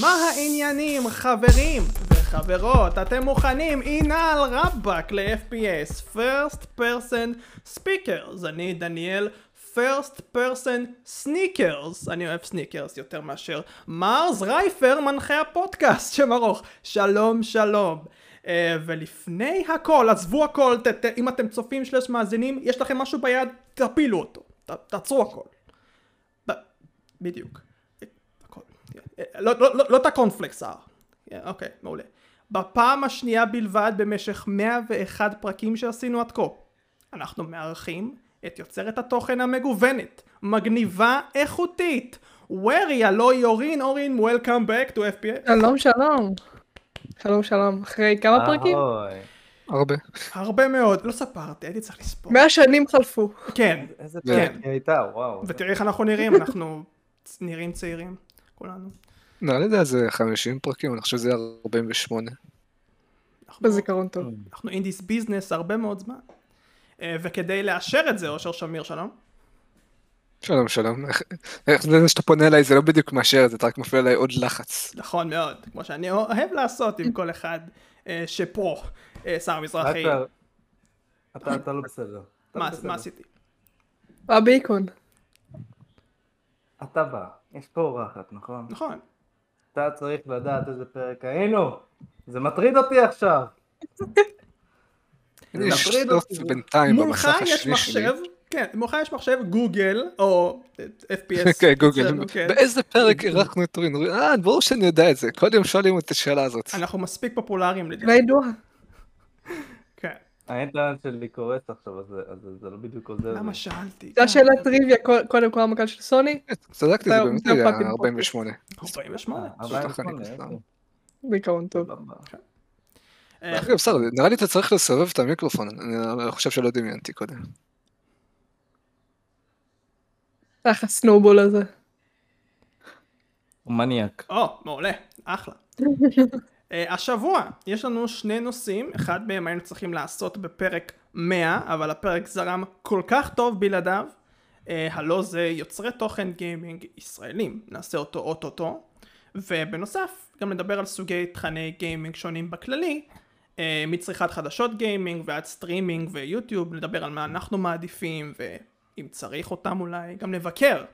מה העניינים, חברים וחברות? אתם מוכנים? הנה על רבאק ל-FPS, First Person Speakers. אני דניאל, First Person Sneakers. אני אוהב סניקרס יותר מאשר מרס רייפר, מנחה הפודקאסט, שם ארוך. שלום, שלום. Uh, ולפני הכל, עזבו הכל, ת, ת, אם אתם צופים שלוש מאזינים, יש לכם משהו ביד, תפילו אותו. ת, תעצרו הכל. ב, בדיוק. לא, לא, לא, לא את הקורנפלקס ההר. אוקיי, מעולה. בפעם השנייה בלבד במשך 101 פרקים שעשינו עד כה, אנחנו מארחים את יוצרת התוכן המגוונת, מגניבה, איכותית. ורי, הלא יורין, אורין, Welcome back to FPS. שלום שלום. שלום שלום. אחרי כמה פרקים? הרבה. הרבה מאוד, לא ספרתי, הייתי צריך לספור. מאה שנים חלפו. כן, איזה כן. הייתה, וואו. ותראי איך אנחנו נראים, אנחנו נראים צעירים, כולנו. נראה לי זה איזה 50 פרקים, אני חושב שזה 48. אנחנו- בזיכרון טוב. אנחנו אינדיס ביזנס הרבה מאוד זמן. אה, וכדי לאשר את זה, אושר שמיר, שלום. שלום שלום. איך- זה שאתה פונה אליי זה לא בדיוק מאשר את זה, אתה רק מפעיל עליי עוד לחץ. נכון מאוד, כמו שאני אוהב לעשות עם כל אחד אה, שפה, אה, שר מזרחי. אתה- לא בסדר. מה לא. מה עשיתי? הבייקון. אתה בא, יש פה אורחת, נכון? נכון. אתה צריך לדעת איזה פרק היינו. זה מטריד אותי עכשיו. יש מטריד סוף אותי. בינתיים מולך במסך השני שלי. כן, מולך יש מחשב גוגל, או FPS. כן, גוגל. כן. באיזה פרק אירחנו את? אורין, אה, ברור שאני יודע את זה. כל יום שואלים את השאלה הזאת. אנחנו מספיק פופולריים לדעת. האינטרנט שלי קורס עכשיו, אז זה- אז זה לא בדיוק עוזר. למה. שאלתי? זו השאלת טריוויה, קוד- קודם כל המקל של סוני, צדקתי, זה באמת היה באתי 48. 48. אה, זאת 48, החניקה. בעיקרון טוב. אה, אגב, בסדר, נראה לי אתה צריך לסובב את המיקרופון, אני חושב שלא דמיינתי קודם. איך הסנובול הזה. הוא מניאק. או, מעולה, אחלה. אה, השבוע יש לנו שני נושאים, אחד מהם היינו צריכים לעשות בפרק 100, אבל הפרק זרם כל כך טוב בלעדיו, אה, הלא זה יוצרי תוכן גיימינג ישראלים, נעשה אותו אוטוטו, ובנוסף גם נדבר על סוגי תכני גיימינג שונים בכללי, אה, מצריכת חדשות גיימינג ועד סטרימינג ויוטיוב, נדבר על מה אנחנו מעדיפים ואם צריך אותם אולי, גם נבקר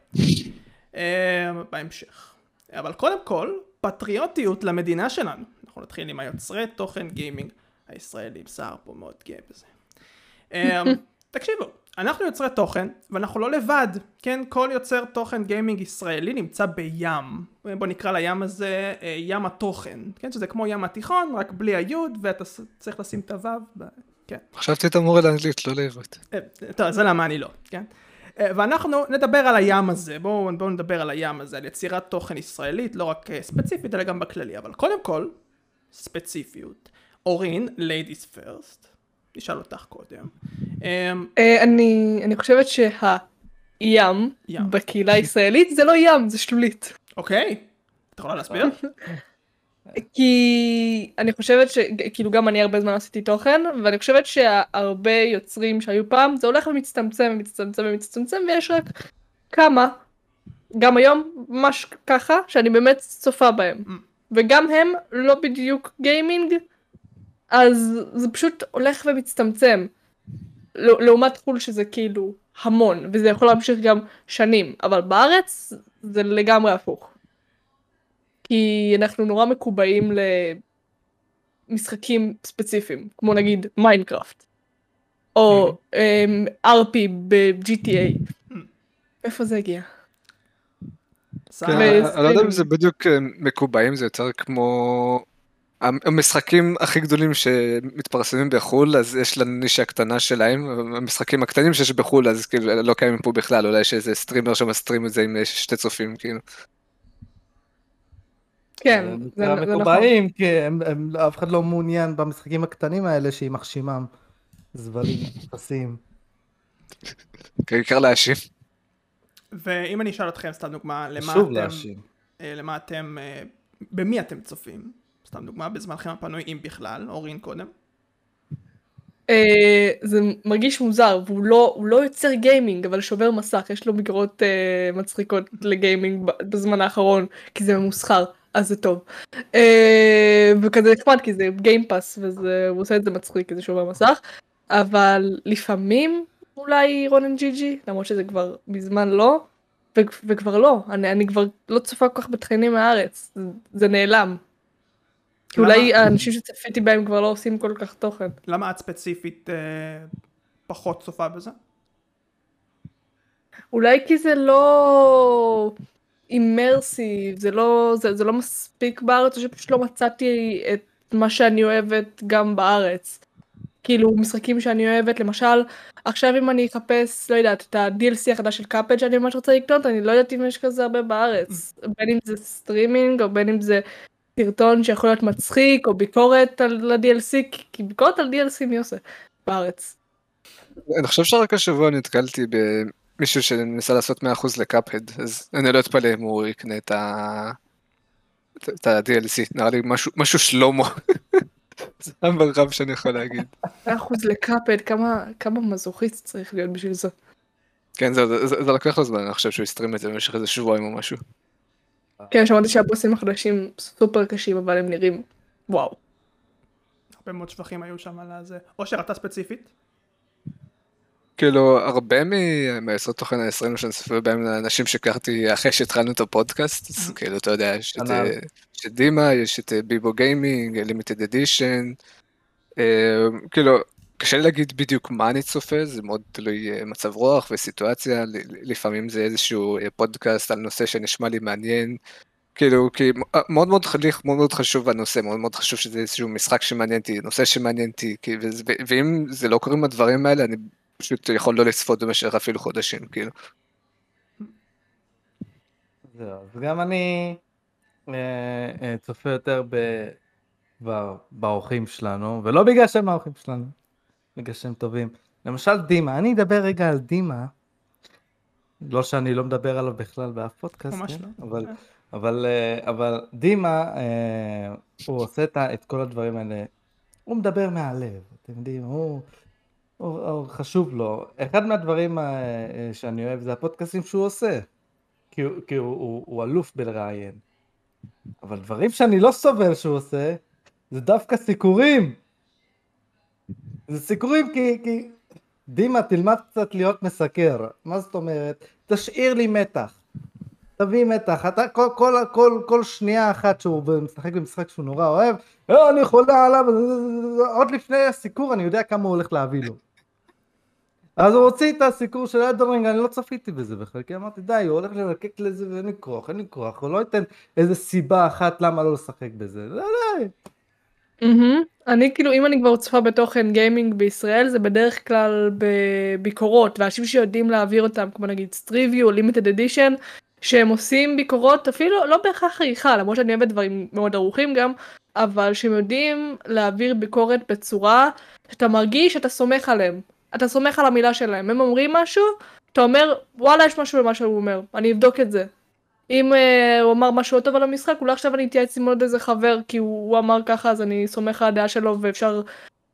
בהמשך. אבל קודם כל, פטריוטיות למדינה שלנו. אנחנו נתחיל עם היוצרי תוכן גיימינג הישראלים. סער פה מאוד גאה בזה. אמ, תקשיבו, אנחנו יוצרי תוכן, ואנחנו לא לבד, כן? כל יוצר תוכן גיימינג ישראלי נמצא בים. בוא נקרא לים הזה אה, ים התוכן, כן? שזה כמו ים התיכון, רק בלי היוד, ואתה צריך לשים את הוו, ב- כן. חשבתי את המורה לאנגלית, לא לעברית. אה, טוב, זה למה אני לא, כן? אה, ואנחנו נדבר על הים הזה, בואו בוא נדבר על הים הזה, על יצירת תוכן ישראלית, לא רק ספציפית, אלא גם בכללי, אבל קודם כל, ספציפיות. אורין, ladies first, נשאל אותך קודם. אמ, אה, אני אני חושבת שהים ים. בקהילה הישראלית זה לא ים, זה שלולית. אוקיי, את יכולה להסביר? כי אני חושבת שכאילו גם אני הרבה זמן עשיתי תוכן ואני חושבת שהרבה יוצרים שהיו פעם זה הולך ומצטמצם ומצטמצם ומצטמצם ויש רק כמה גם היום ממש ככה שאני באמת צופה בהם אממ. וגם הם לא בדיוק גיימינג אז זה פשוט הולך ומצטמצם ל- לעומת חו"ל שזה כאילו המון וזה יכול להמשיך גם שנים אבל בארץ זה לגמרי הפוך. כי אנחנו נורא מקובעים למשחקים ספציפיים, כמו נגיד מיינקראפט, או אמ, RP ב-GTA. איפה זה הגיע? כן, אני לא יודע אם זה בדיוק אה, מקובעים, זה יותר כמו... המשחקים הכי גדולים שמתפרסמים בחו"ל, אז יש לנו נישה קטנה שלהם, המשחקים הקטנים שיש בחו"ל, אז כאילו לא קיימים פה בכלל, אולי יש איזה סטרימר שמסטרים את זה עם אה, שתי צופים, כאילו. כן, זה זה נקרא זה נכון. מקובעים, כי אף אחד לא מעוניין במשחקים הקטנים האלה שיימח שמם. זבלים, אפסים. העיקר להאשים. ואם אני אשאל אתכם, סתם דוגמה, למה אתם, להאשים. אה, למה אתם, אה, במי אתם צופים? סתם דוגמה, בזמנכם הפנוי, אם בכלל, אורין קודם. אה, זה מרגיש מוזר, והוא לא, הוא לא יוצר גיימינג, אבל שובר מסך, יש לו מגרות אה, מצחיקות לגיימינג בזמן האחרון, כי זה ממוסחר. אז זה טוב. אה, וכזה נחמד כי זה גיימפאס וזה הוא עושה את זה מצחיק כזה שהוא במסך אבל לפעמים אולי רונן ג'י ג'י למרות שזה כבר מזמן לא ו- וכבר לא אני, אני כבר לא צופה כל כך בתכנים מהארץ זה, זה נעלם. כי למה? אולי האנשים שצפיתי בהם כבר לא עושים כל כך תוכן. למה את ספציפית אה, פחות צופה בזה? אולי כי זה לא immersive, זה לא, זה, זה לא מספיק בארץ, או שפשוט לא מצאתי את מה שאני אוהבת גם בארץ. כאילו משחקים שאני אוהבת, למשל, עכשיו אם אני אחפש, לא יודעת, את ה-DLC החדש של Cuphead שאני ממש רוצה לקנות, אני לא יודעת אם יש כזה הרבה בארץ. בין אם זה סטרימינג, או בין אם זה סרטון שיכול להיות מצחיק, או ביקורת על ה-DLC, כי ביקורת על DLC מי עושה? בארץ. אני חושב שרק השבוע נתקלתי במישהו שניסה לעשות 100% לקאפהד, אז אני לא אתפלא אם הוא יקנה את ה... את ה-DLC, נראה לי משהו, משהו שלמה. זה המרחב שאני יכול להגיד. 100% לקאפד, כמה, כמה מזוכיסט צריך להיות בשביל זה. כן, זה, זה, זה, זה לקח לו זמן, אני חושב שהוא הסטרים את זה במשך איזה שבועיים או משהו. כן, שמעתי שהבוסים החדשים סופר קשים, אבל הם נראים וואו. הרבה מאוד שבחים היו שם על הזה. אושר, אתה ספציפית? כאילו, הרבה מהיוצרות תוכן הישראלים שאני צופה בהם לאנשים שהכרתי אחרי שהתחלנו את הפודקאסט, אז כאילו, אתה יודע, יש את, כנ"ל. אה, דימה, יש את אה, ביבו גיימינג, לימיטד אדישן, כאילו, קשה לי להגיד בדיוק מה אני צופה, זה מאוד תלוי אה, מצב רוח וסיטואציה, לפעמים זה איזשהו אה, פודקאסט על נושא שנשמע לי מעניין, כאילו, כי אה, מאוד מאוד חליך, מאוד מאוד חשוב הנושא, מאוד מאוד חשוב שזה איזשהו משחק שמעניין אותי, נושא שמעניין אותי, ואם זה לא קורה עם הדברים האלה, אני פשוט יכול לא לצפות במשך אפילו חודשים, כאילו. זהו, אז גם אני אה, אה, צופה יותר ב- ב- באורחים שלנו, ולא בגלל שהם האורחים שלנו, בגלל שהם טובים. למשל דימה, אני אדבר רגע על דימה, לא שאני לא מדבר עליו בכלל באף פודקאסט, ממש כן? לא. אבל, אבל, אה, אבל דימה, אה, הוא עושה את כל הדברים האלה, הוא מדבר מהלב, אתם יודעים, הוא, הוא, הוא חשוב לו. אחד מהדברים אה, אה, שאני אוהב זה הפודקאסטים שהוא עושה. כי, כי הוא, הוא, הוא אלוף בלראיין. אבל דברים שאני לא סובל שהוא עושה, זה דווקא סיקורים. זה סיקורים כי, כי... דימה, תלמד קצת להיות מסקר. מה זאת אומרת? תשאיר לי מתח. תביא מתח. אתה כל, כל, כל, כל שנייה אחת שהוא משחק במשחק שהוא נורא אוהב, לא, אני חולה עליו, עוד לפני הסיקור אני יודע כמה הוא הולך להביא לו. אז הוא הוציא את הסיקור של אדרינג, אני לא צפיתי בזה בכלל, כי אמרתי די, הוא הולך ללקק לזה ואין לי כוח, אין לי כוח, הוא לא ייתן איזה סיבה אחת למה לא לשחק בזה, לא, לא, מהמם. אני כאילו אם אני כבר צופה בתוכן גיימינג בישראל זה בדרך כלל בביקורות ואנשים שיודעים להעביר אותם כמו נגיד סטריביו או לימיטד אדישן שהם עושים ביקורות אפילו לא בהכרח עריכה למרות שאני אוהבת דברים מאוד ערוכים גם אבל שהם יודעים להעביר ביקורת בצורה שאתה מרגיש שאתה סומך עליהם אתה סומך על המילה שלהם הם אומרים משהו אתה אומר וואלה יש משהו במה שהוא אומר אני אבדוק את זה אם uh, הוא אמר משהו טוב על המשחק, אולי עכשיו אני אתייעץ עם עוד איזה חבר, כי הוא, הוא אמר ככה, אז אני סומך על הדעה שלו ואפשר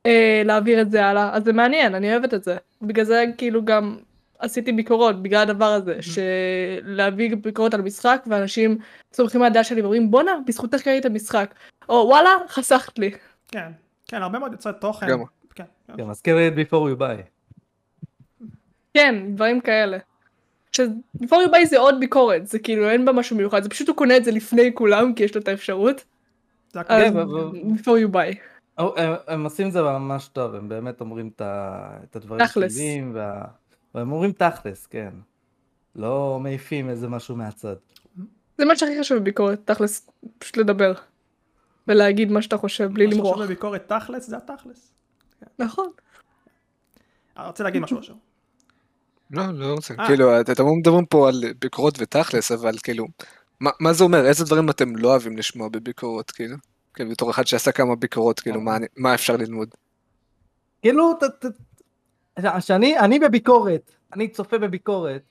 uh, להעביר את זה הלאה. אז זה מעניין, אני אוהבת את זה. בגלל זה כאילו גם עשיתי ביקורות, בגלל הדבר הזה, שלהביא ביקורות על משחק, ואנשים סומכים על הדעה שלי ואומרים, בואנה, בזכותך קראתי את המשחק. או וואלה, חסכת לי. כן, כן, הרבה מאוד יוצרי תוכן. גם. כן. כן, מזכיר לי את before you buy. כן, דברים כאלה. ש-before you buy זה עוד ביקורת, זה כאילו אין בה משהו מיוחד, זה פשוט הוא קונה את זה לפני כולם, כי יש לו את האפשרות. זה אז אבל- before you buy. הם, עושים את זה ממש טוב, הם באמת אומרים את, הדברים. שליליים, וה... והם אומרים תכלס, כן. לא מעיפים איזה משהו מהצד. זה מה שהכי חשוב בביקורת, תכלס, פשוט לדבר. ולהגיד מה שאתה חושב, בלי מה למרוח. שחשוב בביקורת תכלס זה התכלס. נכון. אני רוצה להגיד משהו אושר. לא, לא רוצה. אה. כאילו, את- אתם מדברים פה על ביקורות ותכלס, אבל כאילו, מה מה זה אומר? איזה דברים אתם לא אוהבים לשמוע בביקורות, כאילו? כאילו, בתור אחד שעשה כמה ביקורות, כאילו, מה אני- מה אפשר ללמוד? כאילו, שאני אני בביקורת, אני צופה בביקורת.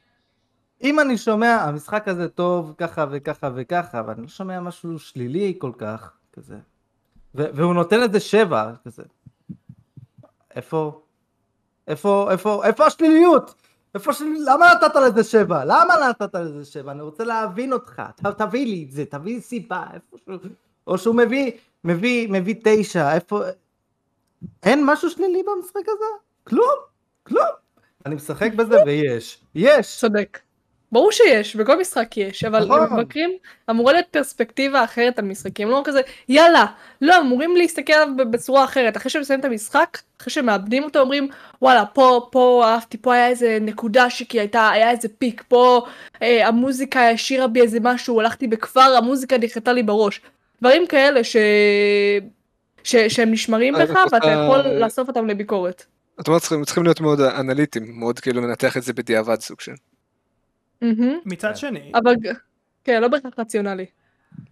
אם אני שומע, המשחק הזה טוב, ככה וככה וככה, אבל אני לא שומע משהו שלילי כל כך, כזה. והוא נותן לזה שבע, כזה. איפה, איפה, איפה, איפה השליליות? איפה ש... למה נתת לזה שבע? למה נתת לזה שבע? אני רוצה להבין אותך. ת, תביא לי את זה, תביא לי סיבה. שהוא... או שהוא מביא, מביא, מביא תשע, איפה... אין משהו שלילי במשחק הזה? כלום, כלום. אני משחק בזה ויש. יש. צודק. ברור שיש, בכל משחק יש, אבל נכון. למבקרים אמורה להיות פרספקטיבה אחרת על משחקים, לא כזה, יאללה, לא, אמורים להסתכל עליו בצורה אחרת, אחרי שהם מסיימים את המשחק, אחרי שמאבדים אותו, אומרים, וואלה, פה, פה אהבתי, פה היה איזה נקודה שכי הייתה, היה איזה פיק, פה אה, המוזיקה השאירה בי איזה משהו, הלכתי בכפר, המוזיקה נחתה לי בראש. דברים כאלה ש... ש... שהם נשמרים בך, את ואתה רוצה- יכול לאסוף אותם לביקורת. זאת אומרת, צריכים להיות מאוד אנליטיים, מאוד כאילו לנתח את זה בדיעבד סוג של. מצד כן. שני, אבל, כן, לא בהכרח רציונלי.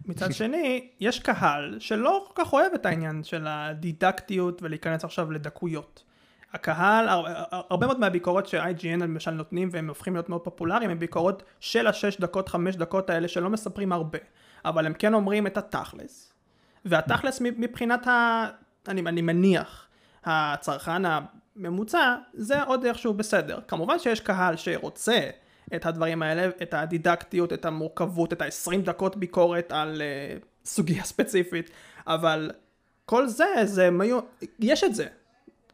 מצד שני, יש קהל שלא כל כך אוהב את העניין של הדידקטיות ולהיכנס עכשיו לדקויות. הקהל, הר- הרבה מאוד מהביקורות ש-IGN למשל נותנים והם הופכים להיות מאוד פופולריים, הם ביקורות של השש דקות, חמש דקות האלה שלא מספרים הרבה, אבל הם כן אומרים את התכלס. והתכלס מבחינת ה... אני, אני מניח, הצרכן הממוצע, זה עוד איכשהו בסדר. כמובן שיש קהל שרוצה את הדברים האלה, את הדידקטיות, את המורכבות, את ה-20 דקות ביקורת על uh, סוגיה ספציפית, אבל כל זה, זה מיו... יש את זה.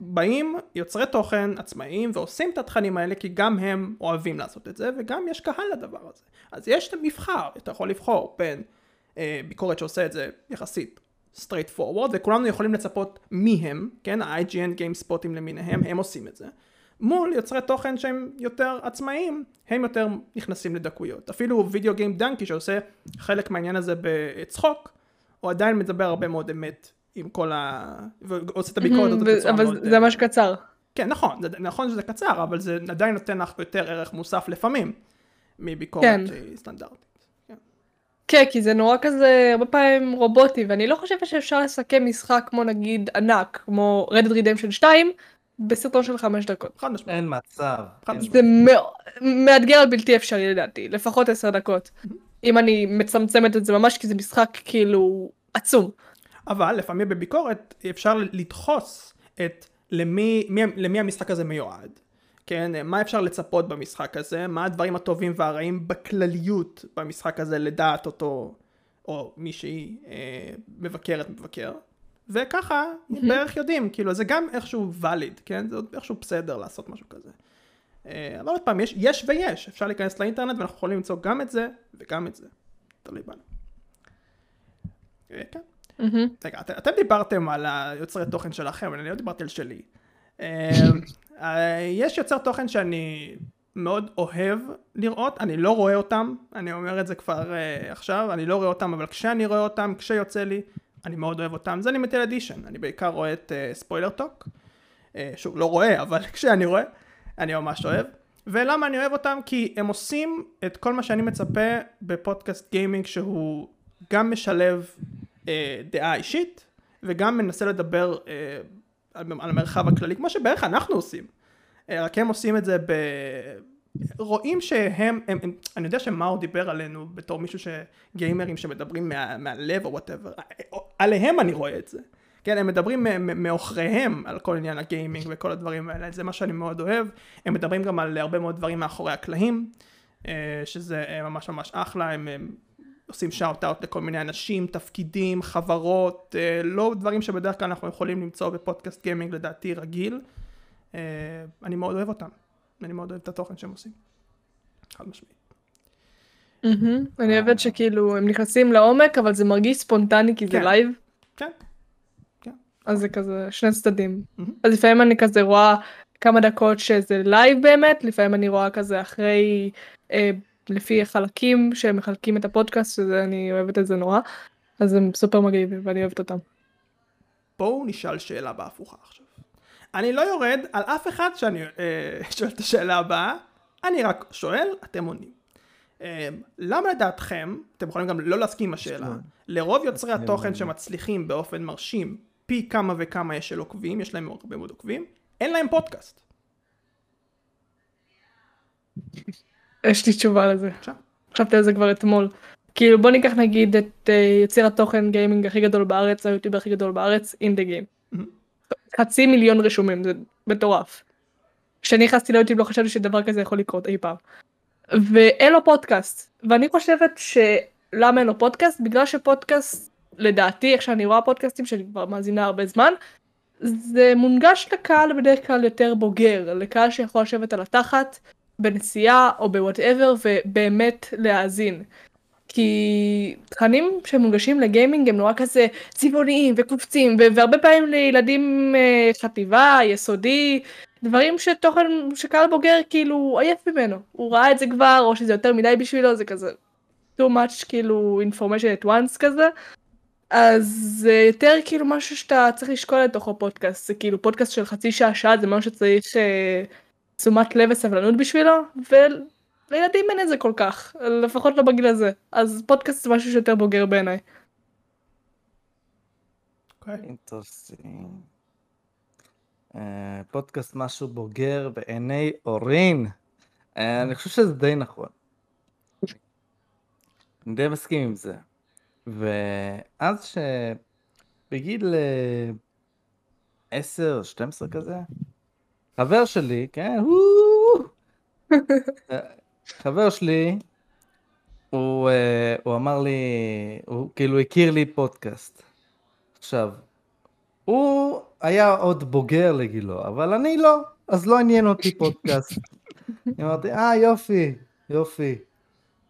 באים יוצרי תוכן עצמאיים ועושים את התכנים האלה כי גם הם אוהבים לעשות את זה וגם יש קהל לדבר הזה. אז יש את המבחר, אתה יכול לבחור בין אה, ביקורת שעושה את זה יחסית straight forward וכולנו יכולים לצפות מי הם, כן, ה-IGN GameSpotים למיניהם, הם עושים את זה. מול יוצרי תוכן שהם יותר עצמאיים, הם יותר נכנסים לדקויות. אפילו וידאו גיים דנקי שעושה חלק מהעניין הזה בצחוק, הוא עדיין מדבר הרבה מאוד אמת עם כל ה... ועושה את הביקורת הזאת בצורה אבל מאוד... זה ממש קצר. כן, נכון, נכון שזה קצר, אבל זה עדיין נותן לך יותר ערך מוסף לפעמים, מביקורת כן. שהיא סטנדרטית. כן, כי זה נורא כזה, הרבה פעמים רובוטי, ואני לא חושבת שאפשר לסכם משחק כמו נגיד ענק, כמו Red Dead Redemption 2, בסרטון של חמש דקות. חד משמעית. אין מצב. זה מאתגר על בלתי אפשרי לדעתי, לפחות עשר דקות. אם אני מצמצמת את זה ממש, כי זה משחק כאילו עצום. אבל לפעמים בביקורת אפשר לדחוס את למי, מי, למי המשחק הזה מיועד. כן, מה אפשר לצפות במשחק הזה, מה הדברים הטובים והרעים בכלליות במשחק הזה לדעת אותו, או מישהי אה, מבקרת מבקר, וככה בערך יודעים, כאילו זה גם איכשהו ואליד, כן, זה עוד איכשהו בסדר לעשות משהו כזה. אה, אבל עוד פעם, יש, יש ויש, אפשר להיכנס לאינטרנט ואנחנו יכולים למצוא גם את זה וגם את זה, תלוי בנו. אה, כן. רגע, את, אתם דיברתם על היוצרי תוכן שלכם, אני לא דיברתי על שלי. אה, יש יוצר תוכן שאני מאוד אוהב לראות, אני לא רואה אותם, אני אומר את זה כבר uh, עכשיו, אני לא רואה אותם, אבל כשאני רואה אותם, כשיוצא לי, אני מאוד אוהב אותם. זה Limited Edition, אני בעיקר רואה את Spoiler uh, Talk, uh, שוב, לא רואה, אבל כשאני רואה, אני ממש אוהב. ולמה אני אוהב אותם? כי הם עושים את כל מה שאני מצפה בפודקאסט גיימינג שהוא גם משלב אה, דעה אישית וגם מנסה לדבר אה, על, על המרחב הכללי כמו שבערך אנחנו עושים אה, רק הם עושים את זה ב... רואים שהם, הם, הם, אני יודע שמאור דיבר עלינו בתור מישהו שגיימרים שמדברים מה, מהלב או whatever, עליהם אני רואה את זה. כן, הם מדברים מעוכריהם על כל עניין הגיימינג וכל הדברים האלה, זה מה שאני מאוד אוהב. הם מדברים גם על הרבה מאוד דברים מאחורי הקלעים, אה, שזה ממש ממש אחלה, הם, הם עושים שאוט אאוט לכל מיני אנשים, תפקידים, חברות, אה, לא דברים שבדרך כלל אנחנו יכולים למצוא בפודקאסט גיימינג לדעתי רגיל. אה, אני מאוד אוהב אותם, אני מאוד אוהב את התוכן שהם עושים. חד משמעית. אני אוהבת שכאילו הם נכנסים לעומק, אבל זה מרגיש ספונטני כי זה כן. לייב. כן. אז זה כזה שני צדדים. אז לפעמים אני כזה רואה כמה דקות שזה לייב באמת, לפעמים אני רואה כזה אחרי, אה, לפי חלקים שהם מחלקים את הפודקאסט, שזה אני אוהבת את זה נורא. אז הם סופר מגניבים ואני אוהבת אותם. בואו נשאל שאלה בהפוכה עכשיו. אני לא יורד על אף אחד שאני אה, שואל את השאלה הבאה, אני רק שואל, אתם עונים. אה, למה לדעתכם, אתם יכולים גם לא להסכים עם השאלה, לרוב יוצרי התוכן. שמצליחים באופן מרשים, פי כמה וכמה יש של עוקבים, יש להם הרבה מאוד עוקבים, אין להם פודקאסט. יש לי תשובה לזה. חשבתי על זה כבר אתמול. כאילו בוא ניקח נגיד את אה, יוצר התוכן גיימינג הכי גדול בארץ, היוטיובר הכי גדול בארץ, אין דה גיים. חצי מיליון רשומים, זה מטורף. כשאני נכנסתי ליוטיוב לא חשבתי שדבר כזה יכול לקרות אי פעם. ואין לו פודקאסט ואני חושבת שלמה אין לו פודקאסט בגלל שפודקאסט לדעתי איך שאני רואה פודקאסטים שאני כבר מאזינה הרבה זמן זה מונגש לקהל בדרך כלל יותר בוגר לקהל שיכול לשבת על התחת בנסיעה או ב whatever ובאמת להאזין. כי תכנים שמונגשים לגיימינג הם נורא כזה צבעוניים וקופצים ו- והרבה פעמים לילדים uh, חטיבה יסודי דברים שתוכן שקהל בוגר כאילו עייף ממנו. הוא ראה את זה כבר או שזה יותר מדי בשבילו זה כזה too much כאילו information at once כזה. אז זה יותר כאילו משהו שאתה צריך לשקול לתוכו פודקאסט. זה כאילו פודקאסט של חצי שעה שעה זה משהו שצריך uh, תשומת לב וסבלנות בשבילו ולילדים אין את זה כל כך לפחות לא בגיל הזה אז פודקאסט זה משהו שיותר בוגר בעיניי. אוקיי. אה, פודקאסט משהו בוגר בעיני אורין. אה, אני חושב שזה די נכון. אני די מסכים עם זה. ואז שבגיל אה, 10 או 12 כזה, חבר שלי, כן, הוא... אה, חבר שלי, הוא, אה, הוא אמר לי, הוא כאילו הכיר לי פודקאסט. עכשיו, הוא היה עוד בוגר לגילו, אבל אני לא, אז לא עניין אותי פודקאסט. אני אמרתי, אה יופי, יופי.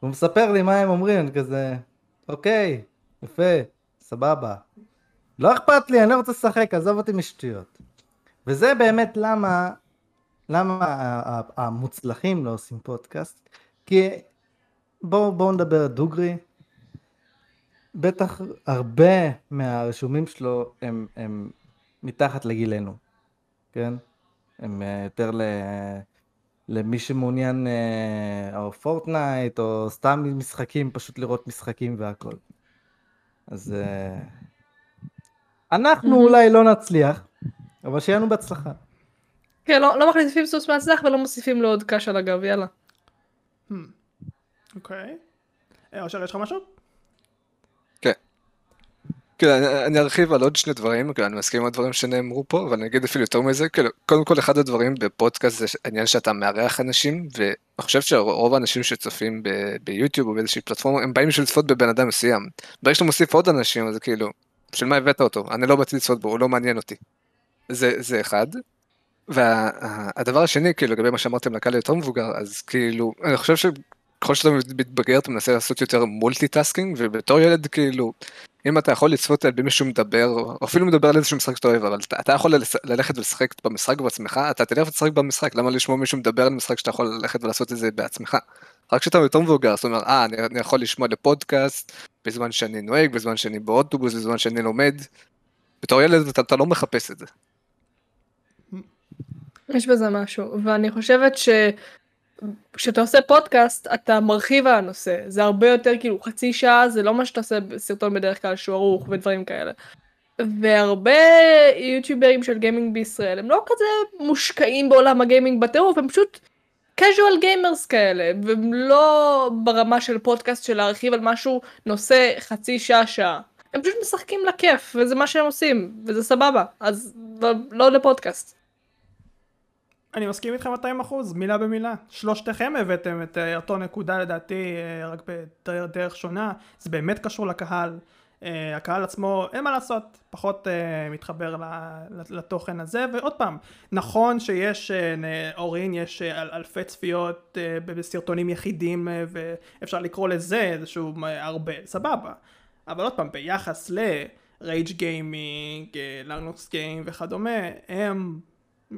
הוא מספר לי מה הם אומרים, אני כזה, אוקיי, יפה, סבבה. לא אכפת לי, אני לא רוצה לשחק, עזוב אותי משטויות. וזה באמת למה, למה המוצלחים לא עושים פודקאסט, כי בואו בוא נדבר דוגרי, בטח הרבה מהרשומים שלו הם, הם מתחת לגילנו, כן? הם אה, יותר ל... למי שמעוניין אה, או פורטנייט או סתם משחקים, פשוט לראות משחקים והכל. אז אה, אנחנו. אולי לא נצליח, אבל שיהיה לנו בהצלחה. כן לא, לא מחליפים סוס מהצלח ולא מוסיפים לו עוד קש על הגב יאללה. אוקיי. אושר יש לך משהו? כאילו, אני, אני ארחיב על עוד שני דברים, כאילו, אני מסכים עם הדברים שנאמרו פה, אבל אני אגיד אפילו יותר מזה, כאילו, קודם כל אחד הדברים בפודקאסט זה העניין שאתה מארח אנשים, ואני חושב שרוב האנשים שצופים ב- ביוטיוב או באיזושהי פלטפורמה, הם באים בשביל לצפות בבן אדם מסוים. ברגע שאתה מוסיף עוד אנשים, אז כאילו, בשביל מה הבאת אותו? אני לא באתי לצפות בו, הוא לא מעניין אותי. זה, זה אחד. והדבר השני, כאילו, לגבי מה שאמרתם לקהל יותר מבוגר, אז כאילו, אני חושב שככל שאתה מתבגר, אתה מנסה לעשות יותר multitasking, ובתור ילד, כאילו, אם אתה יכול לצפות על מישהו מדבר, או אפילו מדבר על איזשהו משחק שאתה אוהב, אבל אתה, אתה יכול ללכת ולשחק במשחק בעצמך, אתה תלך ותשחק במשחק, למה לשמוע מישהו מדבר על משחק שאתה יכול ללכת ולעשות את זה בעצמך? רק כשאתה יותר מבוגר, זאת אומרת, אה, אני, אני יכול לשמוע לפודקאסט, בזמן שאני נוהג, בזמן שאני באוטובוס, בזמן שאני לומד. בתור ילד אתה, אתה לא מחפש את זה. יש בזה משהו ואני חושבת ש... כשאתה עושה פודקאסט אתה מרחיב על הנושא זה הרבה יותר כאילו חצי שעה זה לא מה שאתה עושה בסרטון בדרך כלל שהוא ערוך ודברים כאלה. והרבה יוטיוברים של גיימינג בישראל הם לא כזה מושקעים בעולם הגיימינג בטירוף הם פשוט casual gamers כאלה והם לא ברמה של פודקאסט של להרחיב על משהו נושא חצי שעה שעה. הם פשוט משחקים לכיף וזה מה שהם עושים וזה סבבה אז לא, לא לפודקאסט. אני מסכים איתכם 200 אחוז, מילה במילה. שלושתכם הבאתם את אה, אותו נקודה לדעתי, אה, רק בדרך שונה. זה באמת קשור לקהל. אה, הקהל עצמו, אין מה לעשות, פחות מתחבר ל- לתוכן הזה. ועוד פעם, נכון שיש, אורין, יש אל- אלפי צפיות בסרטונים יחידים, ואפשר לקרוא לזה איזשהו הרבה, סבבה. אבל עוד פעם, ביחס ל-Rage Gaming, לרנוקס גיים וכדומה, הם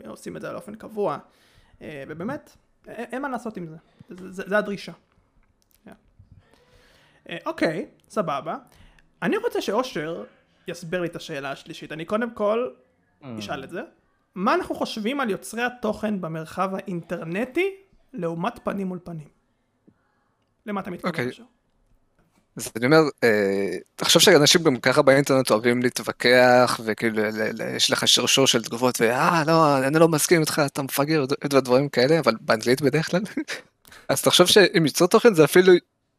עושים את זה באופן קבוע, אה, ובאמת, א- אין מה לעשות עם זה, זה, זה, זה הדרישה. אה, אוקיי, סבבה. אני רוצה שאושר יסביר לי את השאלה השלישית. אני קודם כל אשאל את זה. מה אנחנו חושבים על יוצרי התוכן במרחב האינטרנטי לעומת פנים מול פנים? למה אתה מתכוון? אוקיי. אושר? אז אני אומר, אה, תחשוב שאנשים גם ככה באינטרנט אוהבים להתווכח, וכאילו יש לך שרשור של תגובות, ואה, לא, אני לא מסכים איתך, אתה מפגר, ודברים כאלה, אבל באנגלית בדרך כלל. אז תחשוב שאם יוצרי תוכן זה אפילו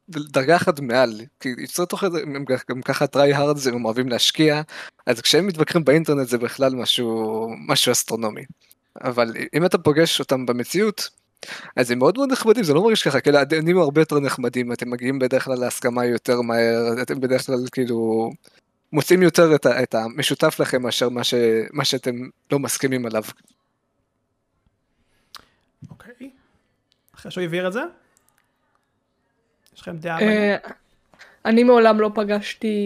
דרגה אחת מעל, כי יוצרי תוכן הם גם ככה טריי הארד, הם אוהבים להשקיע, אז כשהם מתווכחים באינטרנט זה בכלל משהו, משהו אסטרונומי. אבל אם אתה פוגש אותם במציאות, אז הם מאוד מאוד נחמדים, זה לא מרגיש ככה, כאילו הדיונים הרבה יותר נחמדים, אתם מגיעים בדרך כלל להסכמה יותר מהר, אתם בדרך כלל כאילו מוצאים יותר את, את המשותף לכם מאשר מה, ש, מה שאתם לא מסכימים עליו. אוקיי. אחרי שהוא הבהיר את זה? יש לכם דעה? אה, אני מעולם לא פגשתי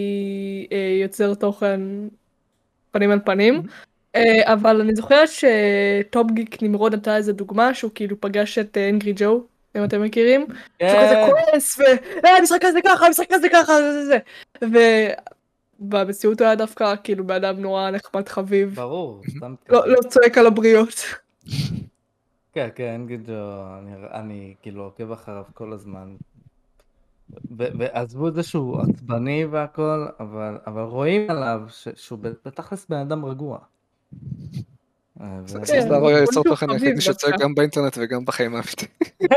אה, יוצר תוכן פנים על פנים, אה, אבל אני זוכרת שטופ גיק נמרוד נתן איזה דוגמה שהוא כאילו פגש את אנגרי ג'ו, אם אתם מכירים, שהוא כזה כן. כועס, והמשחק הזה ככה, המשחק הזה ככה, זה זה זה. ובמציאות הוא היה דווקא כאילו בן אדם נורא נחמד חביב, ברור, סתם לא לא צועק על הבריות. כן, כן, אנגג'ו, אני, אני כאילו עוקב אחריו כל הזמן. ועזבו את זה שהוא עצבני והכל, אבל, אבל רואים עליו ש- שהוא בתכלס בן אדם רגוע. זה פשוט תוכן היחידי דווקא. גם באינטרנט וגם בחיים האמיתיים.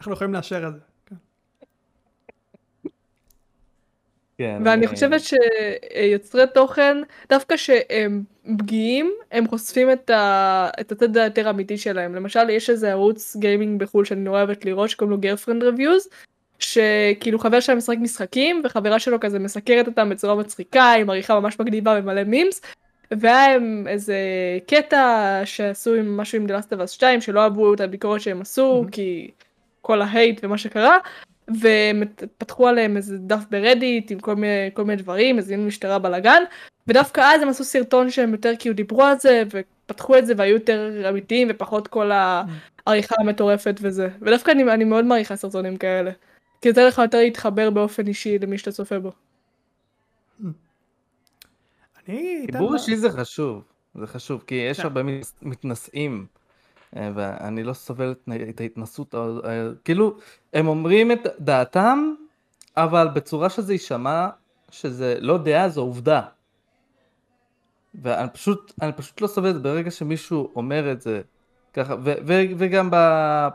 אנחנו יכולים לאשר את זה. כן. כן, ואני אה, חושבת שיוצרי תוכן, דווקא שהם פגיעים, הם חושפים את, ה... את הצד היותר אמיתי שלהם. למשל, יש איזה ערוץ גיימינג בחו"ל שאני נורא אוהבת לראות, שקוראים לו Girlfriend Reviews, שכאילו חבר שלהם משחק משחקים, וחברה שלו כזה מסקרת אותם בצורה מצחיקה, עם עריכה ממש מגניבה ומלא memes, והיה איזה קטע שעשו עם משהו עם The Last of Us 2, שלא אהבו את הביקורת שהם עשו, Mhm. כי כל ה hate ומה שקרה, ופתחו עליהם איזה דף ב Reddit עם כל מיני, כל מיני דברים, הזמינו משטרה בלאגן, ודווקא אז הם עשו סרטון שהם יותר כאילו דיברו על זה, ופתחו את זה והיו יותר אמיתיים ופחות כל העריכה המטורפת וזה. ודווקא אני, אני מאוד מעריכה סרטונים כאלה. כי יוצא לך יותר להתחבר באופן אישי למי שאתה צופה בו. חיבור לה- אישי זה חשוב, זה חשוב, כי יש כן. הרבה מת- מתנשאים, אה, ואני לא סובל את- ההתנסות, ה- ה- כאילו, הם אומרים את דעתם, אבל בצורה שזה יישמע שזה לא דעה, זו עובדה. ואני פשוט, אני פשוט לא סובל את זה ברגע שמישהו אומר את זה ככה, ו- ו- וגם ב-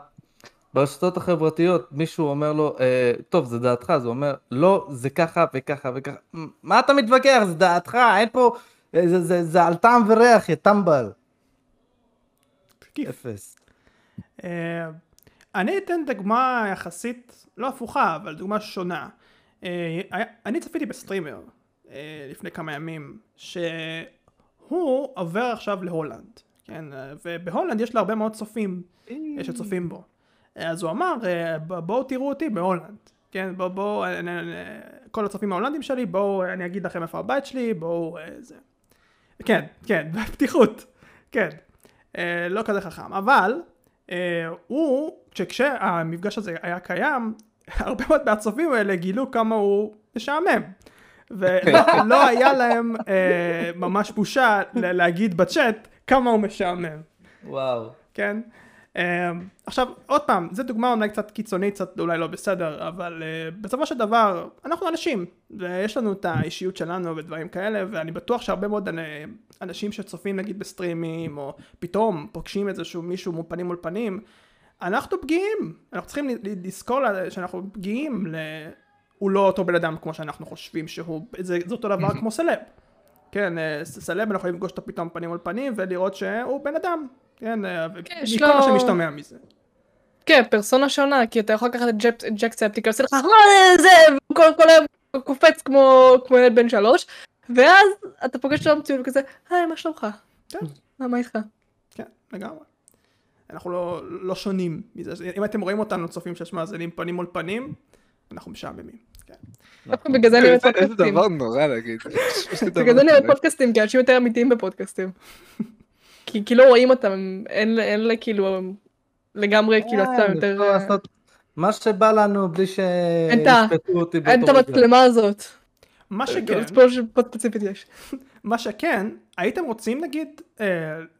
ברשתות החברתיות מישהו אומר לו, אה, טוב זה דעתך, אז הוא אומר, לא, זה ככה וככה וככה, "מ- מה אתה מתווכח, זה דעתך, אין פה, אה, זה, זה, זה על טעם וריח, יא טמבל. אפס. אה, אני אתן דוגמה יחסית, לא הפוכה, אבל דוגמה שונה. אה, אני צפיתי בסטרימר אה, לפני כמה ימים, שהוא עובר עכשיו להולנד, כן? ובהולנד יש לו הרבה מאוד צופים שצופים בו. אה, אז הוא אמר, אה, בואו תראו אותי בהולנד, כן? בואו, בואו, אה, כל הצופים ההולנדים שלי, בואו, אני אגיד לכם איפה הבית שלי, בואו, זה. כן, כן, בפתיחות, כן. לא כזה חכם, אבל הוא, כשהמפגש הזה היה קיים, הרבה מאוד מהצופים האלה גילו כמה הוא משעמם. ולא לא היה להם אה, ממש בושה להגיד בצ'אט כמה הוא משעמם, וואו. כן? אה, עכשיו, עוד פעם, זו דוגמה אולי קצת קיצונית, קצת אולי לא בסדר, אבל אה, בסופו של דבר, אנחנו אנשים, ויש לנו את האישיות שלנו ודברים כאלה, ואני בטוח שהרבה מאוד אנ- אנשים שצופים נגיד בסטרימים, או פתאום פוגשים איזשהו מישהו מול פנים מול פנים, אנחנו פגיעים, אנחנו צריכים לזכור שאנחנו פגיעים, ל... הוא לא אותו בן אדם כמו שאנחנו חושבים שהוא, זה, זה אותו דבר כמו סלב. כן, אה, סלב אנחנו יכולים לפגוש אותו פתאום פנים מול פנים ולראות שהוא בן אדם, כן, אה, כן, מכל מה לו- שמשתמע מזה. כן, פרסונה שונה, כי אתה יכול לקחת את ג'ק- ג'ק ספטיקה, עושה לך "אה, זה, וכל כל היום קופץ כמו כמו ילד בן שלוש, ואז אתה פוגש אותו במציאות וכזה, היי, מה שלומך? כן. מה מה איתך? כן, לגמרי. אנחנו לא, לא שונים מזה, אם אתם רואים אותנו צופים שיש מאזינים פנים מול פנים, אנחנו משעממים. כן. בגלל זה אני אוהב איזה- איזה פודקאסטים. דבר נורא להגיד. בגלל זה אני אוהב. פודקאסטים, כי אנשים יותר אמיתיים בפודקאסטים. כי כי לא רואים אותם, הם- אין אין לה כאילו לגמרי כאילו כן, עצמם יותר... אפשר לעשות מה שבא לנו בלי שישפטו אותי אין את באותו. המצלמה הזאת. מה שכן, פה פה ספציפית יש. מה שכן, הייתם רוצים נגיד אה,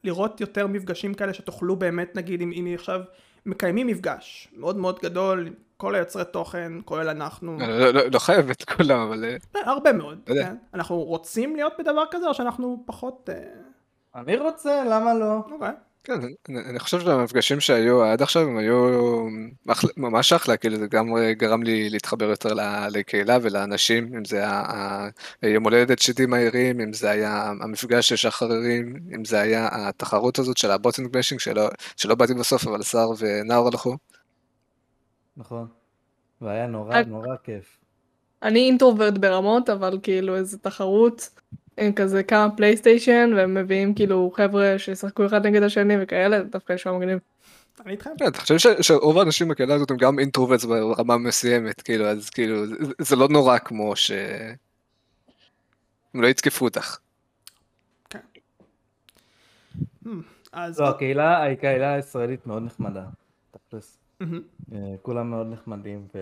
לראות יותר מפגשים כאלה שתוכלו באמת נגיד אם, אם עכשיו מקיימים מפגש מאוד מאוד גדול, עם כל היוצרי תוכן, כולל אנחנו, לא- לא- לא- לא חייב את כולם, אבל... אה, אה, הרבה מאוד. כן? אנחנו רוצים להיות בדבר כזה או שאנחנו פחות, אה, אני רוצה, למה לא? אוקיי, כן, אני, אני חושב שהמפגשים שהיו עד עכשיו הם היו ממש אחלה, כאילו זה גם גרם לי להתחבר יותר לקהילה ולאנשים, אם זה ה- היום הולדת שדים מהירים, אם זה היה המפגש של שחררים, אם זה היה התחרות הזאת של הבוטינג משינג שלא, שלא באתי בסוף, אבל שר ונאור הלכו. נכון. והיה נורא נורא כיף. אני אינטרוברט ברמות, אבל כאילו איזה תחרות, עם כזה כמה פלייסטיישן, והם מביאים כאילו חבר'ה שישחקו אחד נגד השני וכאלה, זה דווקא נשמע מגניב. אני איתכם. כן, אתה חושב שרוב האנשים בקהילה הזאת הם גם אינטרוברטס ברמה מסוימת, כאילו, אז כאילו, זה, לא נורא כמו ש... הם לא יתקפו אותך. Hmm, אז לא, הקהילה, הקהילה הישראלית מאוד נחמדה. תכלס. אה, כולם מאוד נחמדים ו...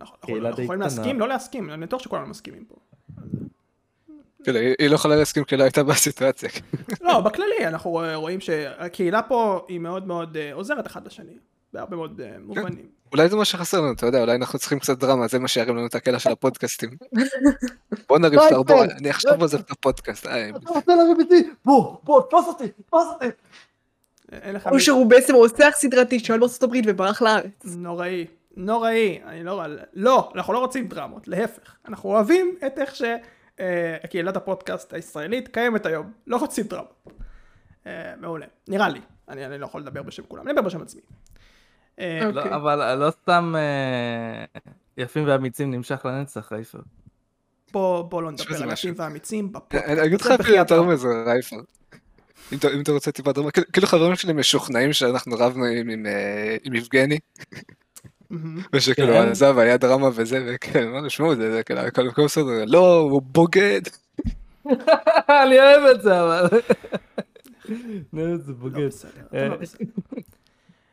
אנחנו קהילה אנחנו די יכולים קטנה. להסכים, לא להסכים, אני בטוח שכולנו מסכימים פה. היא לא יכולה להסכים כי לא הייתה בסיטואציה. לא, בכללי, אנחנו רואים שהקהילה פה היא מאוד מאוד אה, עוזרת אחד לשני, בהרבה מאוד אה, מובנים. אולי זה מה שחסר לנו, אתה יודע, אולי אנחנו צריכים קצת דרמה, זה מה שירים לנו את הקטע של הפודקאסטים. בוא נריב לא שר, בוא, יקרה. אני עכשיו עוזב את הפודקאסט. אה, אתה רוצה לריב איתי? בוא, בוא, תפוס אותי, תפוס אותי. או שהוא בעצם רוצח סדרתי שואל בארצות הברית וברח לארץ. נוראי, נוראי, אני לא, לא, אנחנו לא רוצים דרמות, להפך, אנחנו אוהבים את איך שקהילת הפודקאסט הישראלית קיימת היום, לא רוצים דרמות. אה, מעולה, נראה לי, אני, אני לא יכול לדבר בשם כולם, אני מדבר בשם עצמי. אה, אוקיי. לא, אבל לא סתם אה, יפים ואמיצים נמשך לנצח, רייפר. בוא, בוא לא נדבר על משהו. אנשים ואמיצים בפודקאסט. אני אגיד לך אפילו יותר. מזה, רייפר. אם אתה- אם אתה רוצה טיפה דרמה, כאילו- כאילו חברים שלי משוכנעים שאנחנו רבנו עם- עם אה, עם יבגני. ושכאילו כן. עזב, היה דרמה וזה, וכן, אמרנו, שמעו, זה זה כאילו, הכל הכל בסדר, לא, הוא בוגד. אני אוהב את זה, אבל... זה לא בוגד. אתה לא בסדר.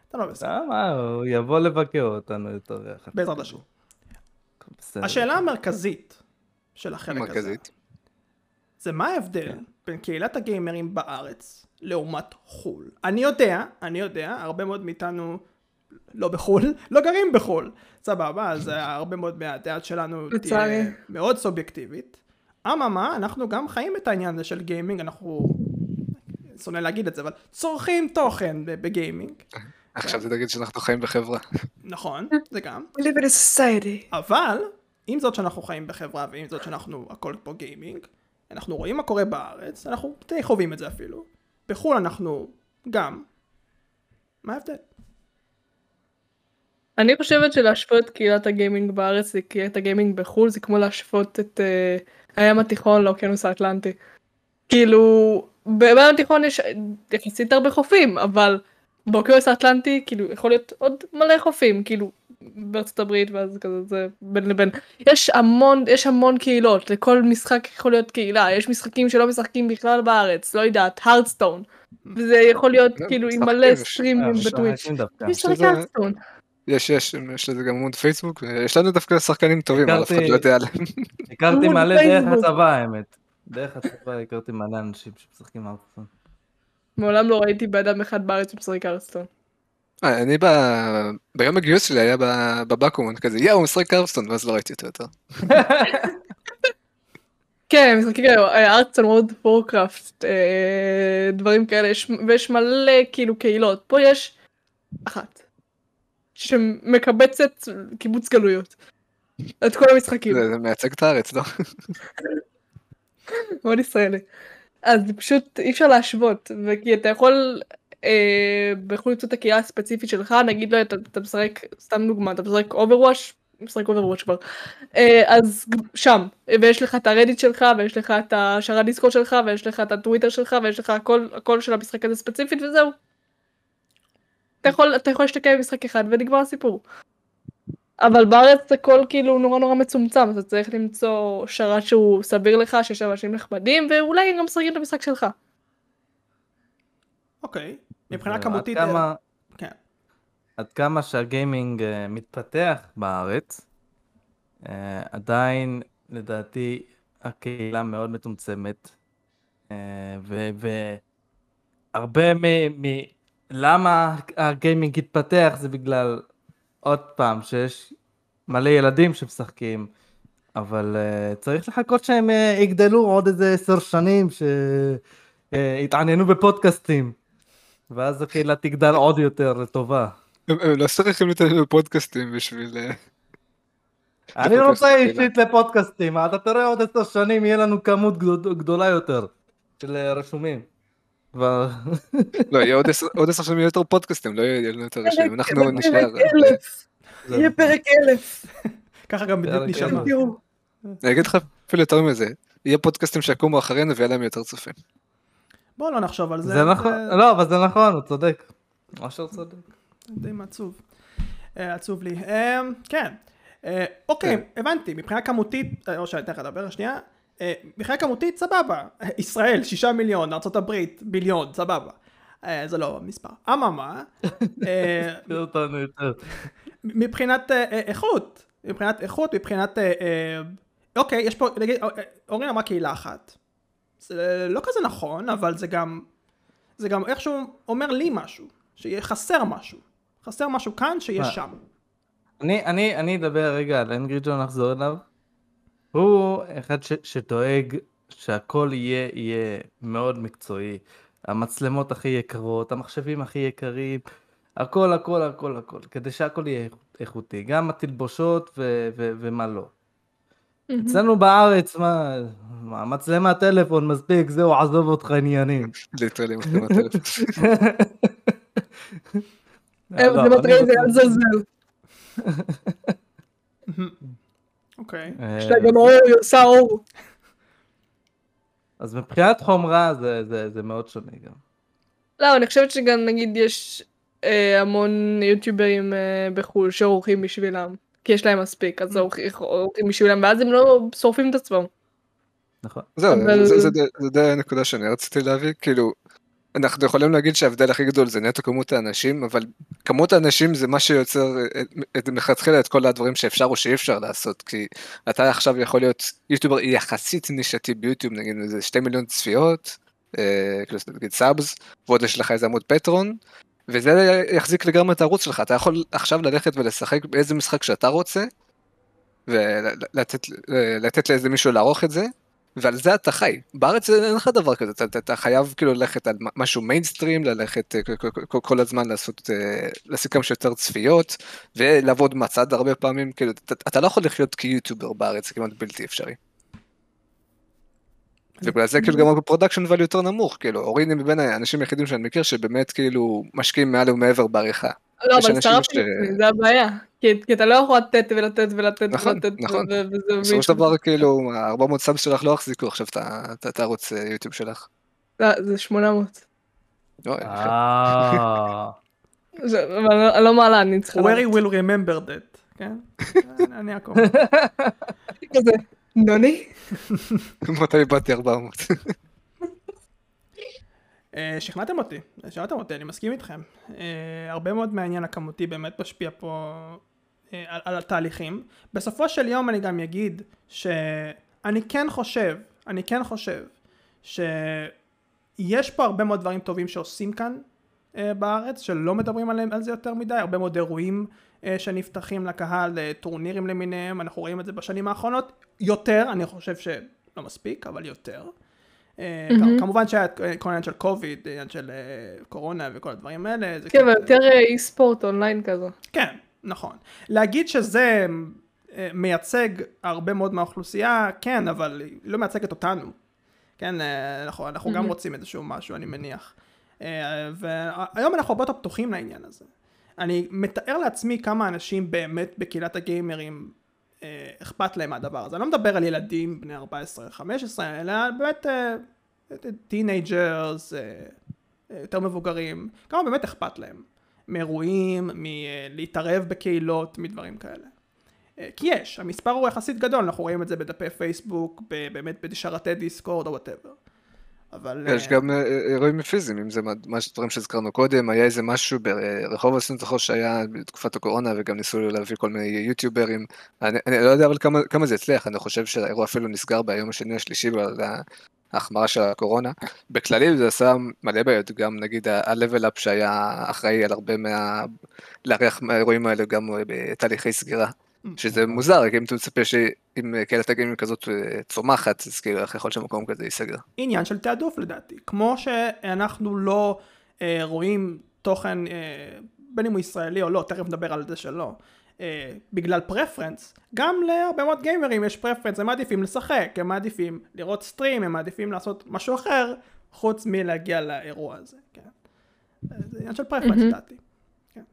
אתה לא אה, מה, הוא יבוא לבקר אותנו יותר יחד. בעזרת השם. השאלה המרכזית של החלק הזה. זה מה ההבדל בין קהילת הגיימרים בארץ לעומת חו"ל. אני יודע, אני יודע, הרבה מאוד מאיתנו לא בחו"ל, לא גרים בחו"ל. סבבה, אז אה, הרבה מאוד מהדעת שלנו תהיה. מאוד סובייקטיבית. אממה, אנחנו גם חיים את העניין הזה של גיימינג, אנחנו, שונא להגיד את זה, אבל צורכים תוכן בגיימינג. עכשיו זה תגיד שאנחנו חיים בחברה. נכון, זה גם. We live in a society. אבל, עם זאת שאנחנו חיים בחברה ועם זאת שאנחנו הכל פה גיימינג, אנחנו רואים מה קורה בארץ, אנחנו די חווים את זה אפילו. בחו"ל אנחנו גם. מה ההבדל? אני חושבת שלהשוות את קהילת הגיימינג בארץ לקהילת הגיימינג בחו"ל זה כמו להשוות את uh, הים התיכון לאוקיינוס האטלנטי. כאילו, בים התיכון יש יחסית הרבה חופים, אבל באוקיינוס האטלנטי כאילו יכול להיות עוד מלא חופים, כאילו בארצות הברית ואז כזה זה בין לבין. יש המון, יש המון קהילות, לכל משחק יכול להיות קהילה, יש משחקים שלא משחקים בכלל בארץ, לא יודעת, הרדסטון. וזה יכול להיות כן, כאילו עם מלא יש- סטרימים אה, בטוויץ'. שזה- הרדסטון. יש, יש, יש לזה גם עמוד פייסבוק, ויש לנו דווקא שחקנים טובים, אבל אף אחד לא יודע עליהם. הכרתי מלא דרך. הצבא האמת. דרך הצבא הכרתי מלא אנשים שמשחקים ארצון. מעולם לא ראיתי בן אדם אחד בארץ שמשחק הרסטון. אה, אני ב- ביום הגיוס שלי היה ב- בבקו"ם, כזה יאו, הוא משחק קרבסטון, ואז לא ראיתי אותו יותר. כן, משחקים כאלה, Hearthstone, World of Warcraft, דברים כאלה, יש- ויש מלא כאילו קהילות. פה יש אחת. שמקבצת קיבוץ גלויות. את כל המשחקים. זה זה מייצג את הארץ, לא? מאוד ישראלי. אז פשוט אי אפשר להשוות, וכי אתה יכול אה, בחו"ל למצוא את הקהילה הספציפית שלך, נגיד לא, אתה, אתה משחק, סתם דוגמא, אתה משחק Overwatch, משחק אוברוואש כבר, אה, אז שם, ויש לך את הרדיט שלך, ויש לך את השרת דיסקורד שלך, ויש לך את הטוויטר שלך, ויש לך הכל, הכל של המשחק הזה ספציפית, וזהו. אתה יכול, אתה יכול להשתקע במשחק אחד ונגמר הסיפור. אבל בארץ הכל כאילו נורא נורא מצומצם, אז אתה צריך למצוא שרת שהוא סביר לך, שיש שם אנשים נחמדים, ואולי גם משחקים את המשחק שלך. אוקיי. מבחינה עד כמותית, כמה- כן. עד כמה שהגיימינג אה, מתפתח בארץ, אה, עדיין לדעתי הקהילה מאוד מצומצמת, אה, והרבה מ... מ... למה הגיימינג התפתח זה בגלל, עוד פעם, שיש מלא ילדים שמשחקים, אבל uh, צריך לחכות שהם uh, יגדלו עוד איזה עשר שנים, שיתעניינו בפודקאסטים. ואז הקהילה תגדל עוד יותר לטובה. הם לא צריכים להתעניין בפודקאסטים בשביל... אה, אני לפודקאסט רוצה. אישית לפודקאסטים, אתה תראה עוד עשר שנים יהיה לנו כמות גדול- גדולה יותר של אה, רשומים. כבר... לא, יהיה עוד עשר- שנים יותר פודקאסטים, לא יהיה לנו יותר רשימים, אנחנו פרק נשאר... אלף. יהיה פרק אלף. ככה גם בדיוק נשמע. אני אגיד לך אפילו יותר מזה, יהיה פודקאסטים שיקומו אחרינו ויהיה להם יותר צופים. בואו לא נחשוב על זה. זה נכון, לא, אבל זה נכון, הוא צודק. אשר צודק. די מעצוב. אה, עצוב לי. אה, כן. אה, אוקיי, הבנתי. מבחינה כמותית, אה, או שאני אתן לך לדבר שנייה. אה, מבחינה כמותית, סבבה. ישראל, שישה מיליון, ארה"ב, ביליון, סבבה. אה, זה לא מספר. אממה, אה. מבחינת איכות, מבחינת איכות, מבחינת, אוקיי, יש פה, נגיד, אורין אמרה קהילה אחת. זה לא כזה נכון, אבל זה גם, זה גם איכשהו אומר לי משהו, שיהיה חסר משהו. חסר משהו כאן שיש? שם. אני, אני, אני אדבר רגע על אנגרי ג'ון, נחזור אליו. הוא אחד ש, שדואג שהכל יהיה, יהיה מאוד מקצועי. המצלמות הכי יקרות, המחשבים הכי יקרים, הכל, הכל, הכל, הכל, כדי שהכל יהיה איכות- איכותי, גם התלבושות ו, ו, ומה לא. אצלנו בארץ, מה, מה, מצלמת טלפון מספיק, זהו, עזוב אותך עניינים. ליטרלי מצלמת טלפון. אה, לא, זה מטריד, זה רוצה- אל תזלזל. אוקיי. יש לה גם אור, היא עושה אור. אז מבחינת חומרה זה, זה, זה מאוד שונה גם. לא, אני חושבת שגם נגיד יש אה, המון יוטיוברים אה, בחו"ל שעורכים בשבילם. כי יש להם מספיק, אז עורכים עורכים בשבילם, ואז הם לא שורפים את עצמם. נכון. זהו, אבל- זה- זה די- זה די הנקודה שאני רציתי להביא, כאילו, אנחנו יכולים להגיד שההבדל הכי גדול זה נטו כמות האנשים, אבל כמות האנשים זה מה שיוצר את- את- מלכתחילה את כל הדברים שאפשר או שאי אפשר לעשות, כי אתה עכשיו יכול להיות יוטיובר יחסית נישתי ביוטיוב, נגיד איזה שתי מיליון צפיות, אה, כאילו נגיד סאבס, ועוד יש לך איזה עמוד פטרון, וזה יחזיק לגמרי את הערוץ שלך, אתה יכול עכשיו ללכת ולשחק באיזה משחק שאתה רוצה, ולתת לתת לאיזה מישהו לערוך את זה, ועל זה אתה חי. בארץ אין לך דבר כזה, אתה, אתה, אתה חייב כאילו ללכת על משהו מיינסטרים, ללכת אה, כל, כל, הזמן לעשות, אה, להשיג כמה שיותר צפיות, ולעבוד מהצד הרבה פעמים, כאילו, אתה, אתה לא יכול לחיות כיוטיובר בארץ, זה כמעט בלתי אפשרי. ובגלל זה כאילו גם הפרודקשן value יותר נמוך, כאילו, אורין היא מבין האנשים היחידים שאני מכיר שבאמת כאילו משקיעים מעל ומעבר בעריכה. לא, אבל לפני, זה הבעיה. כי כי אתה לא יכול לתת ולתת ולתת נכון, ולתת, נכון. וזה בסופו של דבר כאילו, ה-400 סאבס שלך לא יחזיקו עכשיו את הערוץ יוטיוב שלך. לא, זה 800. לא. אה, זה- אבל אני לא- אני מעלה, אני צריכה... where he לדעת. will remember that, כן? אני אעקוב. כזה, נוני? מתי באתי 400? שכנעתם אותי, שכנעתם אותי, אני מסכים איתכם. הרבה מאוד מהעניין הכמותי באמת משפיע פה על, על התהליכים. בסופו של יום אני גם אגיד שאני כן חושב, אני כן חושב שיש פה הרבה מאוד דברים טובים שעושים כאן אה, בארץ, שלא מדברים עליהם, על זה יותר מדי, הרבה מאוד אירועים אה, שנפתחים לקהל, אה, טורנירים למיניהם, אנחנו רואים את זה בשנים האחרונות, יותר, אני חושב שלא מספיק, אבל יותר. אה, מהמם. כמובן שהיה את כל העניין של קוביד, העניין של אה, קורונה וכל הדברים האלה. כן, קצת- אבל יותר אה, אי ספורט אונליין כזה. כן, נכון. להגיד שזה אה, מייצג הרבה מאוד מהאוכלוסייה, כן, אבל היא לא מייצגת אותנו. כן, אה, אנחנו, אנחנו גם Mhm. רוצים איזשהו משהו, אני מניח. אה, והיום אנחנו הרבה יותר פתוחים לעניין הזה. אני מתאר לעצמי כמה אנשים באמת בקהילת הגיימרים אכפת להם מהדבר הזה. אני לא מדבר על ילדים בני 14-15, אלא באמת teenagers, יותר מבוגרים, כמה באמת אכפת להם. מאירועים, מלהתערב בקהילות, מדברים כאלה. אה, כי יש, המספר הוא יחסית גדול, אנחנו רואים את זה בדפי פייסבוק, באמת בשרתי Discord או whatever. אבל... יש אה, גם אה, אירועים פיזיים, אם זה מה- מה דברים שהזכרנו קודם, היה איזה משהו ברחוב זוכר שהיה בתקופת הקורונה, וגם ניסו להביא כל מיני יוטיוברים. אני אני לא יודע אבל כמה- כמה זה הצליח, אני חושב שהאירוע אפילו נסגר ביום השני השלישי בגלל ההחמרה של הקורונה. בכללי זה עשה מלא בעיות, גם נגיד ה-level up שהיה אחראי על הרבה מה... לארח מהאירועים האלה גם בתהליכי סגירה. שזה מוזר, כי אם אתה מצפה שאם קהילת הגיימרים כזאת אה, צומחת, אז כאילו איך יכול שמקום כזה ייסגר. עניין של תעדוף לדעתי. כמו שאנחנו לא אה, רואים תוכן, אה, בין אם הוא ישראלי או לא, תכף נדבר על זה שלא, אה, בגלל preference, גם להרבה מאוד גיימרים יש preference, הם מעדיפים לשחק, הם מעדיפים לראות stream, הם מעדיפים לעשות משהו אחר, חוץ מלהגיע לאירוע הזה, כן. אה, זה עניין של preference. לדעתי. כן.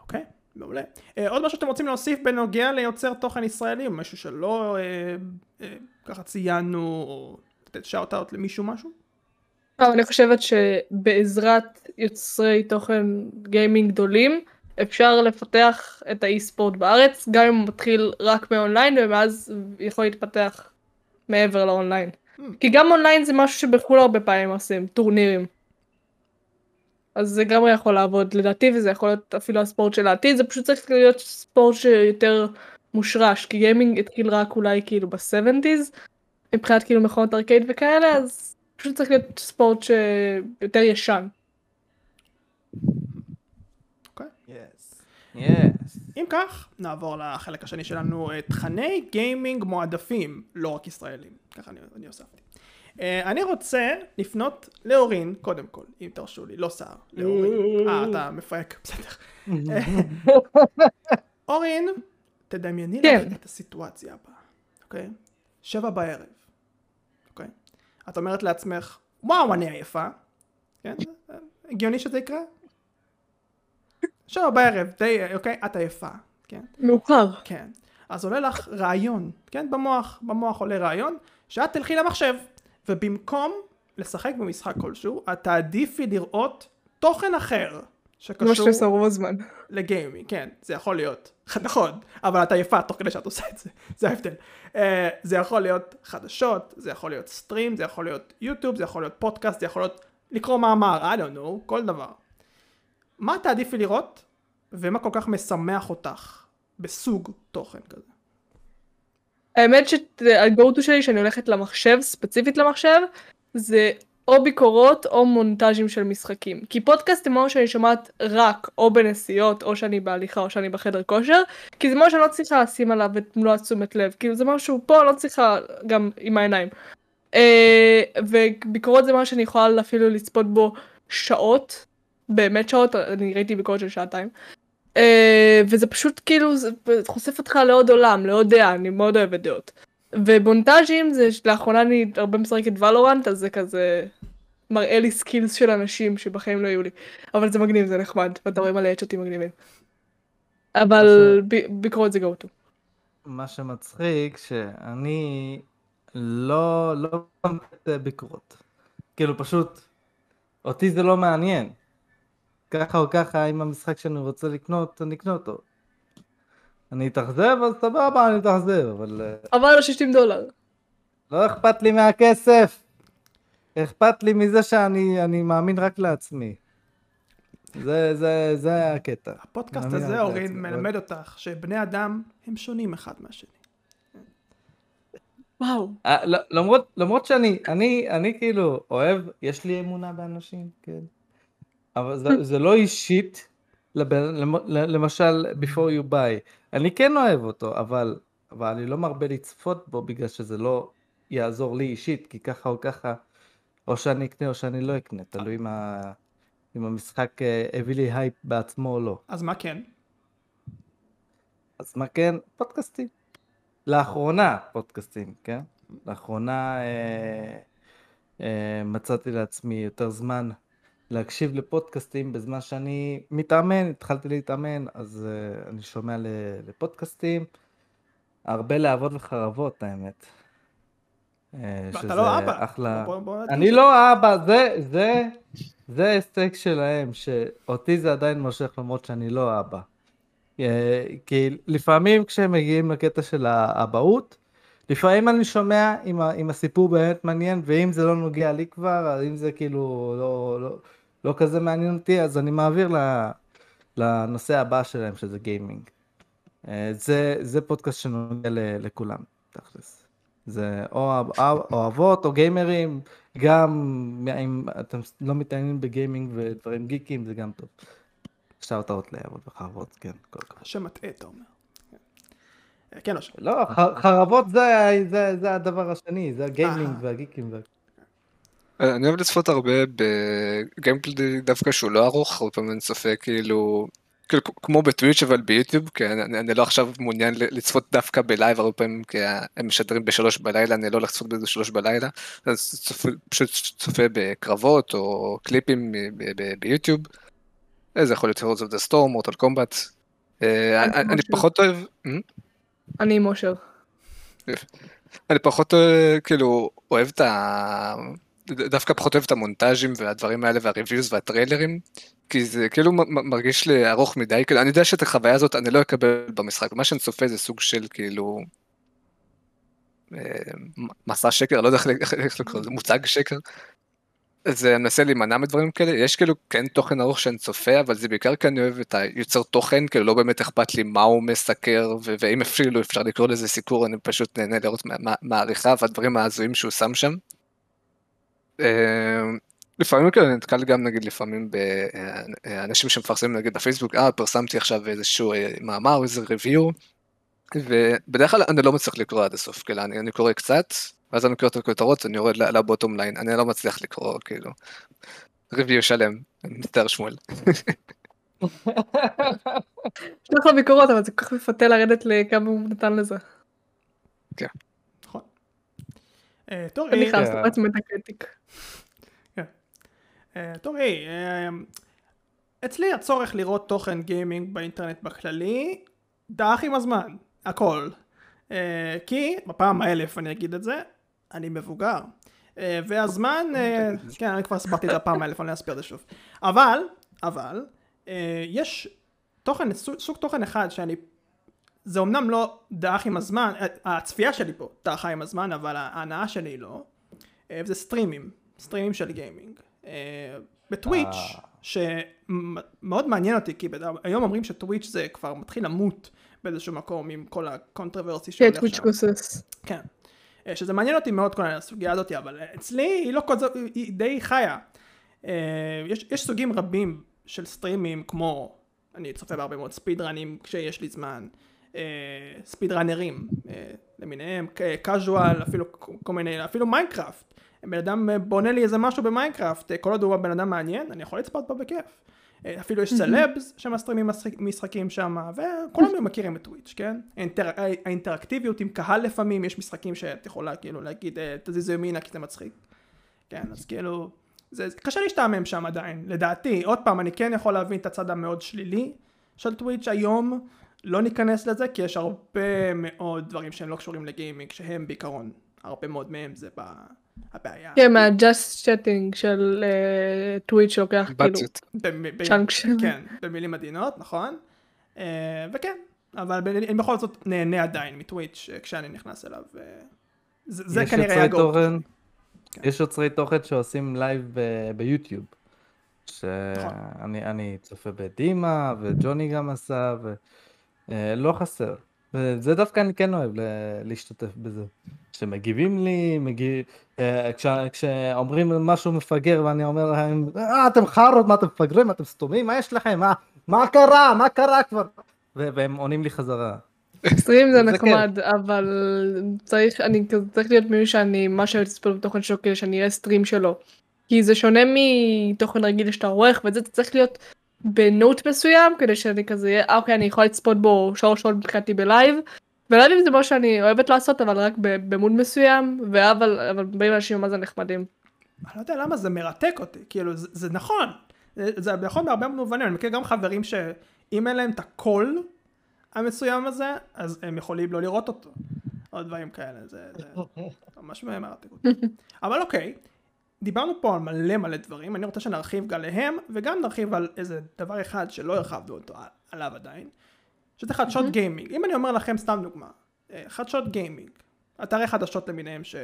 אוקיי, מעולה. אה, עוד משהו שאתם רוצים להוסיף בנוגע ליוצר תוכן ישראלי, משהו שלא אה, אה, ככה ציינו, או לתת shout out למישהו משהו? אבל אני חושבת שבעזרת יוצרי תוכן גיימינג גדולים אפשר לפתח את ה e-sport בארץ גם אם הוא מתחיל רק מאונליין ומאז יכול להתפתח מעבר לאונליין. Hmm. כי גם אונליין זה משהו שבחו"ל הרבה פעמים עושים, טורנירים. אז זה גם יכול לעבוד לדעתי וזה יכול להיות אפילו הספורט של העתיד זה פשוט צריך להיות ספורט שיותר מושרש כי גיימינג התחיל רק אולי כאילו ב-70's מבחינת כאילו מכונות ארקייד וכאלה אז פשוט צריך להיות ספורט שיותר ישן. Yes. Yes. אם כך, נעבור לחלק השני שלנו, אה, תכני גיימינג מועדפים, לא רק ישראלים, ככה אני, אני הוספתי. אה, אני רוצה לפנות לאורין, קודם כל, אם תרשו לי, לא סער, לאורין. אה, אתה מפרק, בסדר. אורין, תדמייני כן. לך את הסיטואציה הבאה, אוקיי? שבע בערב, אוקיי? את אומרת לעצמך, וואו, אני עייפה, כן? הגיוני שזה יקרה? שבע בערב, די, אוקיי? את עייפה, כן? מאוחר. כן. אז עולה לך רעיון, כן? במוח, במוח עולה רעיון, שאת תלכי למחשב, ובמקום לשחק במשחק כלשהו, את תעדיפי לראות תוכן אחר, שקשור שאתה עושה רוב הזמן. לגיימינג, כן, זה יכול להיות, נכון, אבל את עייפה תוך כדי שאת עושה את זה, זה ההבדל. Uh, זה יכול להיות חדשות, זה יכול להיות סטרים, זה יכול להיות יוטיוב, זה יכול להיות פודקאסט, זה יכול להיות לקרוא מאמר, I don't know, כל דבר. מה תעדיפי לראות, ומה כל כך משמח אותך בסוג תוכן כזה? האמת to שלי שאני הולכת למחשב, ספציפית למחשב, זה או ביקורות או מונטאז'ים של משחקים. כי פודקאסט זה משהו שאני שומעת רק או בנסיעות, או שאני בהליכה, או שאני בחדר כושר, כי זה משהו שאני לא צריכה לשים עליו את מלוא התשומת לב. כאילו זה משהו פה, לא צריכה גם עם העיניים. אה, וביקורות זה משהו שאני יכולה אפילו לצפות בו שעות, באמת שעות, אני ראיתי ביקורת של שעתיים. אה, וזה פשוט כאילו, זה חושף אותך לעוד עולם, לעוד דעה, אני מאוד אוהבת דעות. ומונטאז'ים זה, לאחרונה אני הרבה משחקת ולורנט, אז זה כזה מראה לי סקילס של אנשים שבחיים לא היו לי. אבל זה מגניב, זה נחמד, ואתה רואה מלא צ'אטים מגניבים. אבל ב- ביקורת זה go to. מה שמצחיק, שאני לא, לא ביקורות. כאילו פשוט, אותי זה לא מעניין. ככה או ככה, אם המשחק שאני רוצה לקנות, אני אקנה אותו. אני אתאכזב, אז סבבה, אני אתאכזב, אבל אבל לא 60 דולר. לא אכפת לי מהכסף. אכפת לי מזה שאני אני מאמין רק לעצמי. זה, זה, זה הקטע. הפודקאסט הזה, אורין, מלמד אותך שבני אדם הם שונים אחד מהשני. וואו. אה, ל- למרות, למרות שאני, אני, אני כאילו אוהב, יש לי אמונה באנשים, כן. אבל זה, זה לא אישית, לבן, למשל, before you buy. אני כן אוהב אותו, אבל, אבל אני לא מרבה לצפות בו בגלל שזה לא יעזור לי אישית, כי ככה או ככה, או שאני אקנה או שאני לא אקנה, תלוי אם, ה, אם המשחק אה, הביא לי הייפ בעצמו או לא. אז מה כן? אז מה כן? פודקאסטים. לאחרונה פודקאסטים, כן? לאחרונה אה, אה, מצאתי לעצמי יותר זמן להקשיב לפודקאסטים בזמן שאני מתאמן, התחלתי להתאמן, אז אה, אני שומע לפודקאסטים, הרבה להבות וחרבות האמת. אה, ואתה לא אבא. אחלה... בוא- בוא- אני לא אבא, זה, זה, זה ההישג שלהם, שאותי זה עדיין מושך למרות שאני לא אבא. אה, כי לפעמים כשהם מגיעים לקטע של האבהות, לפעמים אני שומע אם, אם הסיפור באמת מעניין, ואם זה לא נוגע לי כבר, אם זה כאילו לא, לא, לא כזה מעניין אותי, אז אני מעביר ל- לנושא הבא שלהם, שזה גיימינג. אה, זה, זה פודקאסט שנוגע לכולם, תכלס. זה או אוהבות או גיימרים, גם אם אתם לא מתעניינים בגיימינג ודברים גיקים, זה גם טוב. Shout out לאהבות וחרבות, כן, כל. השם מטעה, אתה אומר. כן. אשר. לא, ח- חרבות זה, זה, זה הדבר השני, זה הגיימינג אה. והגיקים. אני אוהב לצפות הרבה ב gameplay דווקא שהוא לא ארוך, הרבה פעמים אני צופה כאילו, כאילו כמו בטוויץ' אבל ביוטיוב, כי אני, אני לא עכשיו מעוניין לצפות דווקא בלייב, הרבה פעמים כי הם משדרים בשלוש בלילה, אני לא הולך לצפות בזה שלוש בלילה, אז צופה, פשוט צופה בקרבות או קליפים ביוטיוב, זה יכול להיות Heroes of the Storm, Mortal Kombat, אה, אני פחות אוהב... אני עם אושר. אני פחות אה, כאילו אוהב את ה... דווקא פחות אוהב את המונטאז'ים והדברים האלה והריוויוז והטריילרים, כי זה כאילו מרגיש לי ארוך מדי, כאילו אני יודע שאת החוויה הזאת אני לא אקבל במשחק, מה שאני צופה זה סוג של כאילו... אה, מסע שקר, לא יודע איך לקרוא לזה, מוצג שקר. אז אני מנסה להימנע מדברים כאלה, יש כאילו כן תוכן ארוך שאני צופה, אבל זה בעיקר כי אני אוהב את היוצר תוכן, כאילו לא באמת אכפת לי מה הוא מסקר, ואם אפילו אפשר לקרוא לזה סיקור, אני פשוט נהנה לראות מהעריכה והדברים ההזויים שהוא שם שם. אה, לפעמים כאילו אני נתקל גם נגיד לפעמים באנשים שמפרסמים נגיד בפייסבוק, אה פרסמתי עכשיו איזשהו אה, מאמר או איזה ריוויו, ובדרך כלל אני לא מצליח לקרוא עד הסוף, כאילו אני, אני קורא קצת, ואז אני קורא את הכותרות, אני יורד ל bottom line, אני לא מצליח לקרוא כאילו review שלם, אני מצטער שמואל. יש לך ביקורות אבל זה כל כך מפתה לרדת לכמה הוא נתן לזה. כן. נכון. אה, טוב, אני נכנס לפרץ מטקריטיק. טוב, היי, אצלי הצורך לראות תוכן גיימינג באינטרנט בכללי דעך עם הזמן, הכל. אה, כי בפעם האלף אני אגיד את זה, אני מבוגר. אה, והזמן, אה, כן, אני כבר הסברתי את זה הפעם האלף, אני לא אסביר את זה שוב. אבל, אבל, יש תוכן, סוג תוכן אחד שאני, זה אמנם לא דעך עם הזמן, הצפייה שלי פה דעכה עם הזמן, אבל ההנאה שלי לא, וזה סטרימים, סטרימים של גיימינג. בטוויץ', שמאוד מעניין אותי, כי היום אומרים שטוויץ' זה כבר מתחיל למות באיזשהו מקום עם כל ה controversy שהולך שם. כן, טוויץ' גוסס. כן. אה, שזה מעניין אותי מאוד כל הסוגיה הזאת, אבל אצלי היא לא כזאת, היא די חיה. אה, יש, יש סוגים רבים של סטרימים כמו, אני צופה בהרבה מאוד speed run ים כשיש לי זמן, speed runner ים למיניהם, casual, אפילו כל מיני, אפילו מיינקראפט. בן אדם בונה לי איזה משהו במיינקראפט, כל עוד הוא בן אדם מעניין, אני יכול לצפות בו בכיף. אפילו יש סלבס שמסטרימים משחקים שם, וכולם מכירים את טוויץ', כן? האינטר... האינטראקטיביות עם קהל לפעמים, יש משחקים שאת יכולה כאילו להגיד תזיזו ימינה כי זה מצחיק. כן, אז כאילו, זה קשה להשתעמם שם עדיין, לדעתי. עוד פעם, אני כן יכול להבין את הצד המאוד שלילי של טוויץ' היום, לא ניכנס לזה, כי יש הרבה מאוד דברים שהם לא קשורים לגיימינג, שהם בעיקרון, הרבה מאוד מהם זה ב... הבעיה. כן, מה just chatting של טוויץ' שלוקח כאילו chunk של... כן, במילים עדינות, נכון. אה, וכן, אבל אני בכל זאת נהנה עדיין מטוויץ' אה, כשאני נכנס אליו. אה, זה כנראה הגו. כן. יש יוצרי תוכן שעושים לייב ביוטיוב. שאני צופה בדימה, וג'וני גם עשה, ולא חסר. וזה דווקא אני כן אוהב להשתתף בזה. שמגיבים לי, מגיב... אה, כש... כשאומרים משהו מפגר ואני אומר להם, אה, אתם חארות, מה אתם מפגרים, אתם סתומים, מה יש לכם, מה, מה קרה, מה קרה כבר? והם עונים לי חזרה. סטרים זה נחמד, אבל צריך, אני צריך להיות מישהו שאני, מה שאני לצפות בתוכן שלו כדי שאני אראה סטרים שלו. כי זה שונה מתוכן רגיל שאתה עורך, וזה צריך להיות במוד מסוים, כדי שאני כזה, אה, אוקיי, אני יכולה לצפות בו שעות שעות מבחינתי בלייב, ולא יודעת אם זה מה שאני אוהבת לעשות, אבל רק במוד מסוים, אבל, אבל באים אנשים מה זה נחמדים. אני לא יודע למה זה מרתק אותי, כאילו זה, זה נכון, זה, זה נכון בהרבה מובנים, אני מכיר גם חברים שאם אין להם את הקול המסוים הזה, אז הם יכולים לא לראות אותו, או דברים כאלה, זה, זה ממש מרתק אותי. אבל אוקיי, דיברנו פה על מלא מלא דברים, אני רוצה שנרחיב גם עליהם, וגם נרחיב על איזה דבר אחד שלא הרחבנו אותו עליו עדיין. שזה חדשות גיימינג. אם אני אומר לכם סתם דוגמה, אה, חדשות גיימינג, אתרי חדשות למיניהם ש...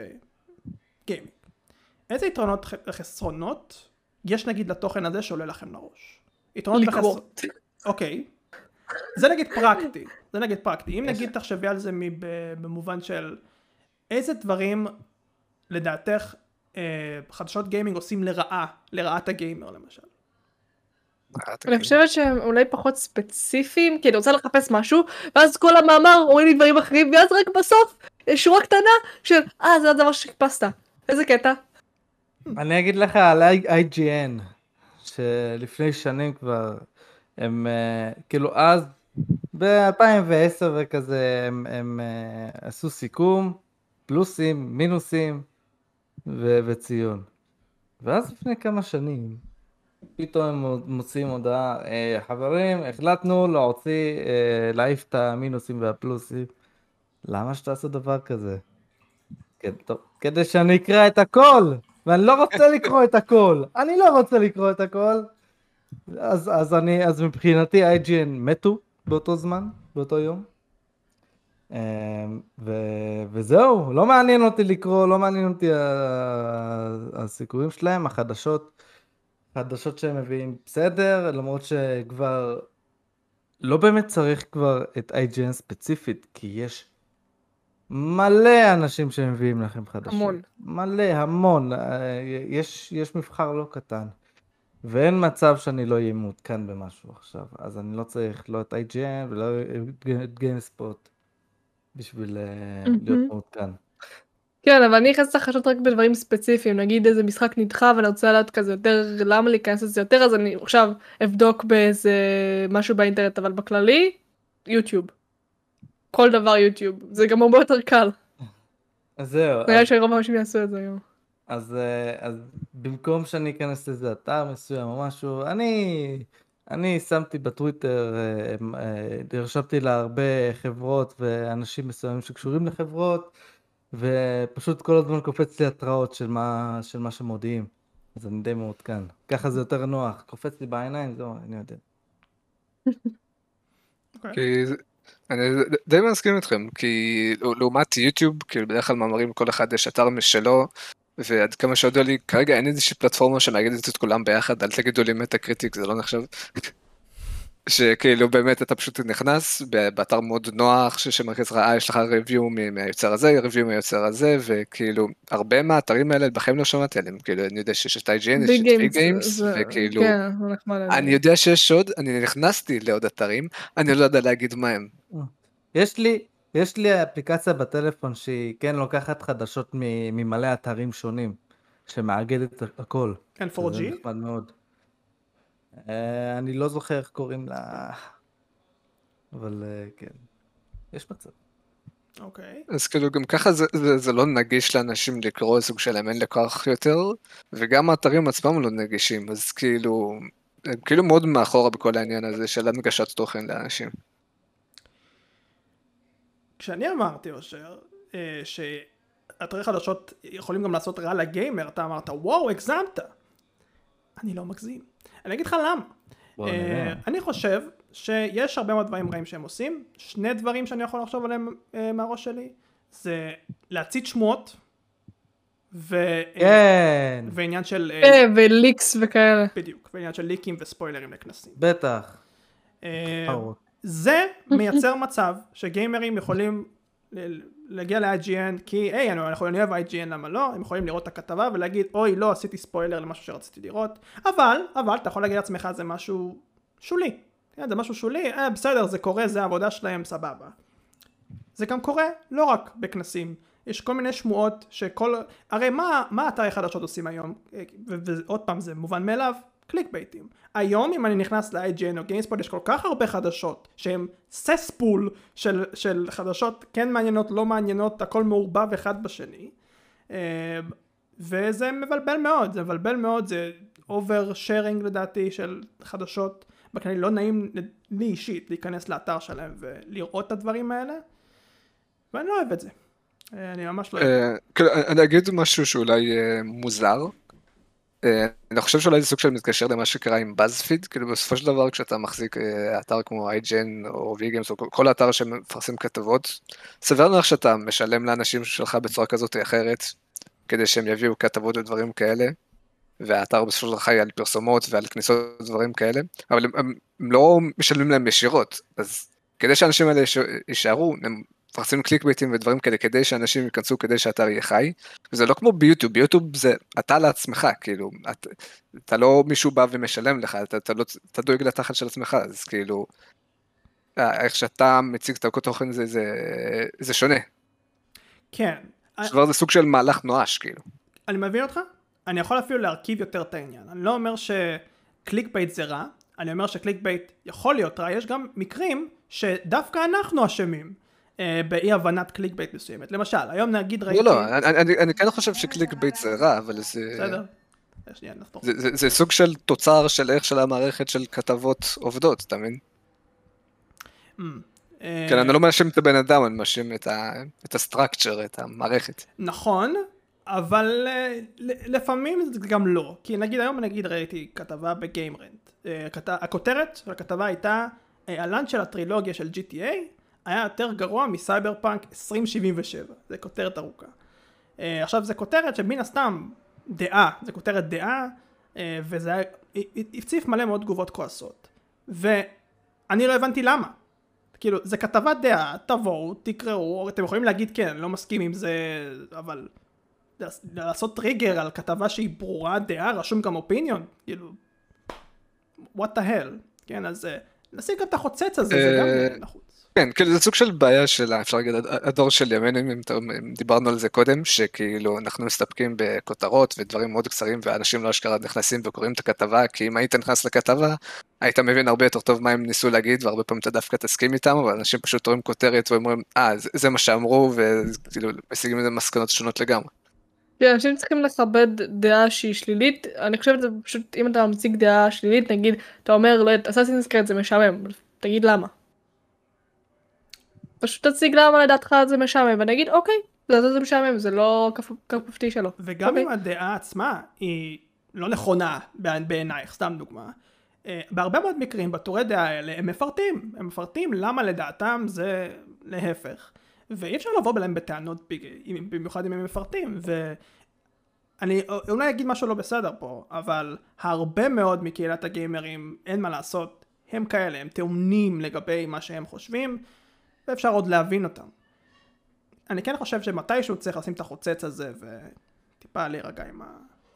גיימינג. איזה יתרונות וחסרונות יש נגיד לתוכן הזה שעולה לכם לראש? יתרונות וחסרונות. אוקיי. זה נגיד פרקטי. זה נגיד פרקטי. אם נגיד תחשבי על זה במובן של איזה דברים לדעתך חדשות גיימינג עושים לרעה, לרעת הגיימר למשל. אני חושבת שהם אולי פחות ספציפיים כי אני רוצה לחפש משהו ואז כל המאמר אומרים לי דברים אחרים ואז רק בסוף יש שורה קטנה של אה זה הדבר שחיפשת איזה קטע. אני אגיד לך על IGN, שלפני שנים כבר, הם אה, כאילו אז, ב-2010 וכזה, הם, הם אה, עשו סיכום, פלוסים, מינוסים וציון. ואז לפני כמה שנים, פתאום הם מוציאים הודעה, "אה, חברים, החלטנו להוציא, אה, להעיף את המינוסים והפלוסים. למה שתעשו דבר כזה? כדי שאני אקרא את הכל, ואני לא רוצה לקרוא את הכל, אני לא רוצה לקרוא את הכל. אז, אז אני, אז מבחינתי IGN מתו באותו זמן, באותו יום. אמ, ו, וזהו, לא מעניין אותי לקרוא, לא מעניין אותי ה- הסיכויים שלהם, החדשות, החדשות שהם מביאים בסדר, למרות שכבר לא באמת צריך כבר את IGN ספציפית, כי יש מלא אנשים שמביאים לכם חדשות. המון. מלא, המון. אה, יש, יש מבחר לא קטן. ואין מצב שאני לא אהיה מעודכן במשהו עכשיו. אז אני לא צריך לא את IGN ולא את גיימספוט בשביל אה. להיות מעודכן. כן, אבל אני נכנסת לחדשות רק בדברים ספציפיים, נגיד איזה משחק נדחה ואני רוצה לדעת כזה יותר למה להיכנס לזה יותר, אז אני עכשיו אבדוק באיזה משהו באינטרנט, אבל בכללי, יוטיוב. כל דבר יוטיוב, זה גם הרבה יותר קל. אז זהו. נראה לי שרוב האנשים יעשו את זה היום. אז, אה, אז במקום שאני אכנס לאיזה אתר מסוים או משהו, אני, אני שמתי בטוויטר, אה, אה, נרשמתי להרבה חברות ואנשים מסוימים שקשורים לחברות, ופשוט כל הזמן קופץ לי התראות של מה, של מה שמודיעים. אז אני די מעודכן. ככה זה יותר נוח. קופץ לי בעיניים, זהו, אני יודע. אוקיי. כי אני די מסכים איתכם, כי לעומת יוטיוב, כאילו בדרך כלל מאמרים כל אחד יש אתר משלו, ועד כמה שידוע לי, כרגע אין איזושהי פלטפורמה שמאגדת את כולם ביחד, אל תגידו לי מטה קריטיק, זה לא נחשב. שכאילו באמת אתה פשוט נכנס באתר מאוד נוח שמרכז לך, אה, יש לך review מהיוצר הזה, review מהיוצר הזה, וכאילו הרבה מהאתרים האלה בחיים לא שמעתי עליהם, כאילו אני יודע שיש את IGN, יש את ויגיימס, וכאילו, כן. אני יודע שיש עוד, אני נכנסתי לעוד אתרים, אני לא יודע להגיד מה הם. יש לי, יש לי אפליקציה בטלפון שהיא כן לוקחת חדשות מ- ממלא אתרים שונים, שמאגדת הכל. כן, זה 4G? נחמד מאוד. אה, אני לא זוכר איך קוראים לה, אבל אה, כן, יש מצב. אוקיי. אז כאילו גם ככה זה, זה, זה לא נגיש לאנשים לקרוא סוג שלהם אין לכוח יותר, וגם האתרים עצמם לא נגישים, אז כאילו, הם כאילו מאוד מאחורה בכל העניין הזה של הנגשת תוכן לאנשים. כשאני אמרתי, אושר, אה, שאתרי חדשות יכולים גם לעשות רע לגיימר, אתה אמרת, וואו, הגזמת. אני לא מגזים. אני אגיד לך למה. בוא אה. אני חושב שיש הרבה מאוד דברים רעים שהם עושים. שני דברים שאני יכול לחשוב עליהם אה, מהראש שלי, זה להצית שמועות, ו... כן, ועניין של... אה, אה, וליקס וכאלה. בדיוק, ועניין של ליקים וספוילרים לכנסים. בטח. אה. זה מייצר מצב שגיימרים יכולים להגיע ל-IGN כי היי אנחנו- אני אוהב IGN למה לא? הם יכולים לראות את הכתבה ולהגיד אוי לא עשיתי ספוילר למשהו שרציתי לראות. אבל אבל אתה יכול להגיד לעצמך זה משהו שולי. כן, זה משהו שולי אה, בסדר זה קורה זה העבודה שלהם סבבה. זה גם קורה לא רק בכנסים. יש כל מיני שמועות שכל הרי מה מה אתרי חדשות עושים היום? אה, ועוד פעם זה מובן מאליו clickbait ים היום אם אני נכנס ל-IGN או גיימספוט יש כל כך הרבה חדשות שהם cesspool של, של חדשות כן מעניינות לא מעניינות הכל מעורבב אחד בשני אה, וזה מבלבל מאוד זה מבלבל מאוד זה oversharing לדעתי של חדשות בכללי לא נעים לי אישית להיכנס לאתר שלהם ולראות את הדברים האלה ואני לא אוהב את זה אה, אני ממש לא אוהב את זה. אה, כאילו, אני אגיד משהו שאולי מוזר. אה, אני חושב שאולי זה סוג של מתקשר למה שקרה עם בזפיד, כאילו בסופו של דבר כשאתה מחזיק אה, אתר כמו IGN או VGames או כל- אתר שמפרסם כתבות, סביר לך שאתה משלם לאנשים שלך בצורה כזאת או אחרת, כדי שהם יביאו כתבות ודברים כאלה, והאתר בסופו של דבר חי על פרסומות ועל כניסות ודברים כאלה, אבל הם, הם, הם לא משלמים להם ישירות, אז כדי שהאנשים האלה ייש- יישארו, הם מפרסמים קליק בייטים ודברים כאלה כדי שאנשים ייכנסו כדי שהאתר יהיה חי, וזה לא כמו ביוטיוב, ביוטיוב זה אתה לעצמך, כאילו, את, אתה לא מישהו בא ומשלם לך, אתה, אתה, לא, אתה דואג לתחת של עצמך, אז כאילו, אה, איך שאתה מציג את התוכן זה, זה, זה שונה. כן בסופו של דבר זה סוג של מהלך נואש, כאילו. אני מבין אותך, אני יכול אפילו להרכיב יותר את העניין. אני לא אומר ש clickbait זה רע, אני אומר ש clickbait יכול להיות רע, יש גם מקרים שדווקא אנחנו אשמים באי הבנת clickbait מסוימת. למשל, היום נגיד ראיתי... לא, לא, אני- אני אני כן חושב ש clickbait זה רע, אבל זה... בסדר. שנייה, נחתוך. זה- זה- זה סוג של תוצר של איך של המערכת של כתבות עובדות, אתה מבין? אה, כן, אני לא מאשים את הבן אדם, אני מאשים את ה- את הסטרקצ'ר, את המערכת. נכון, אבל אה, לפעמים זה גם לא. כי נגיד היום נגיד ראיתי כתבה בגיימרנט. אה, הכותרת של הכתבה הייתה אה, הלאנץ' של הטרילוגיה של GTA היה יותר גרוע מסייבר פאנק 2077. זה כותרת ארוכה. אה, עכשיו זה כותרת שמן הסתם דעה, זה כותרת דעה, אה, וזה היה, הציף מלא מאוד תגובות כועסות. ואני לא הבנתי למה. כאילו, זה כתבת דעה, תבואו, תקראו, אתם יכולים להגיד כן, אני לא מסכים עם זה, אבל לעש- לעשות טריגר על כתבה שהיא ברורה דעה, רשום גם אופיניון, כאילו, what the hell, כן, אז אה, נשים גם את החוצץ הזה, זה גם נחוץ. כן, כאילו זה סוג של בעיה של, אפשר להגיד, הד- הדור של ימינו, אם דיברנו על זה קודם, שכאילו אנחנו מסתפקים בכותרות ודברים מאוד קצרים, ואנשים לא אשכרה נכנסים וקוראים את הכתבה, כי אם היית נכנס לכתבה, היית מבין הרבה יותר טוב מה הם ניסו להגיד, והרבה פעמים אתה דווקא תסכים איתם, אבל אנשים פשוט רואים כותרת ואומרים, אה, זה, זה מה שאמרו, וכאילו משיגים מזה מסקנות שונות לגמרי. כן, אנשים צריכים לכבד דעה שהיא שלילית, אני חושבת זה פשוט, אם אתה מציג דעה שלילית, נגיד, אתה אומר, לא אסאסינס קרד זה משעמם, תגיד למה. פשוט תציג למה לדעתך זה משעמם, ואני אגיד, אוקיי, לדעתי זה משעמם, זה לא כפ- כפופתי שלו. וגם אוקיי. אם הדעה עצמה היא לא נכונה בעי- בעינייך, סתם דוגמה, אה, בהרבה מאוד מקרים בטורי דעה האלה הם מפרטים, הם מפרטים למה לדעתם זה להפך. ואי אפשר לבוא אליהם בטענות, במיוחד אם הם מפרטים, ואני אולי אגיד משהו לא בסדר פה, אבל הרבה מאוד מקהילת הגיימרים, אין מה לעשות, הם כאלה, הם טעונים לגבי מה שהם חושבים, ואפשר עוד להבין אותם. אני כן חושב שמתישהו צריך לשים את החוצץ הזה וטיפה להירגע עם, ה...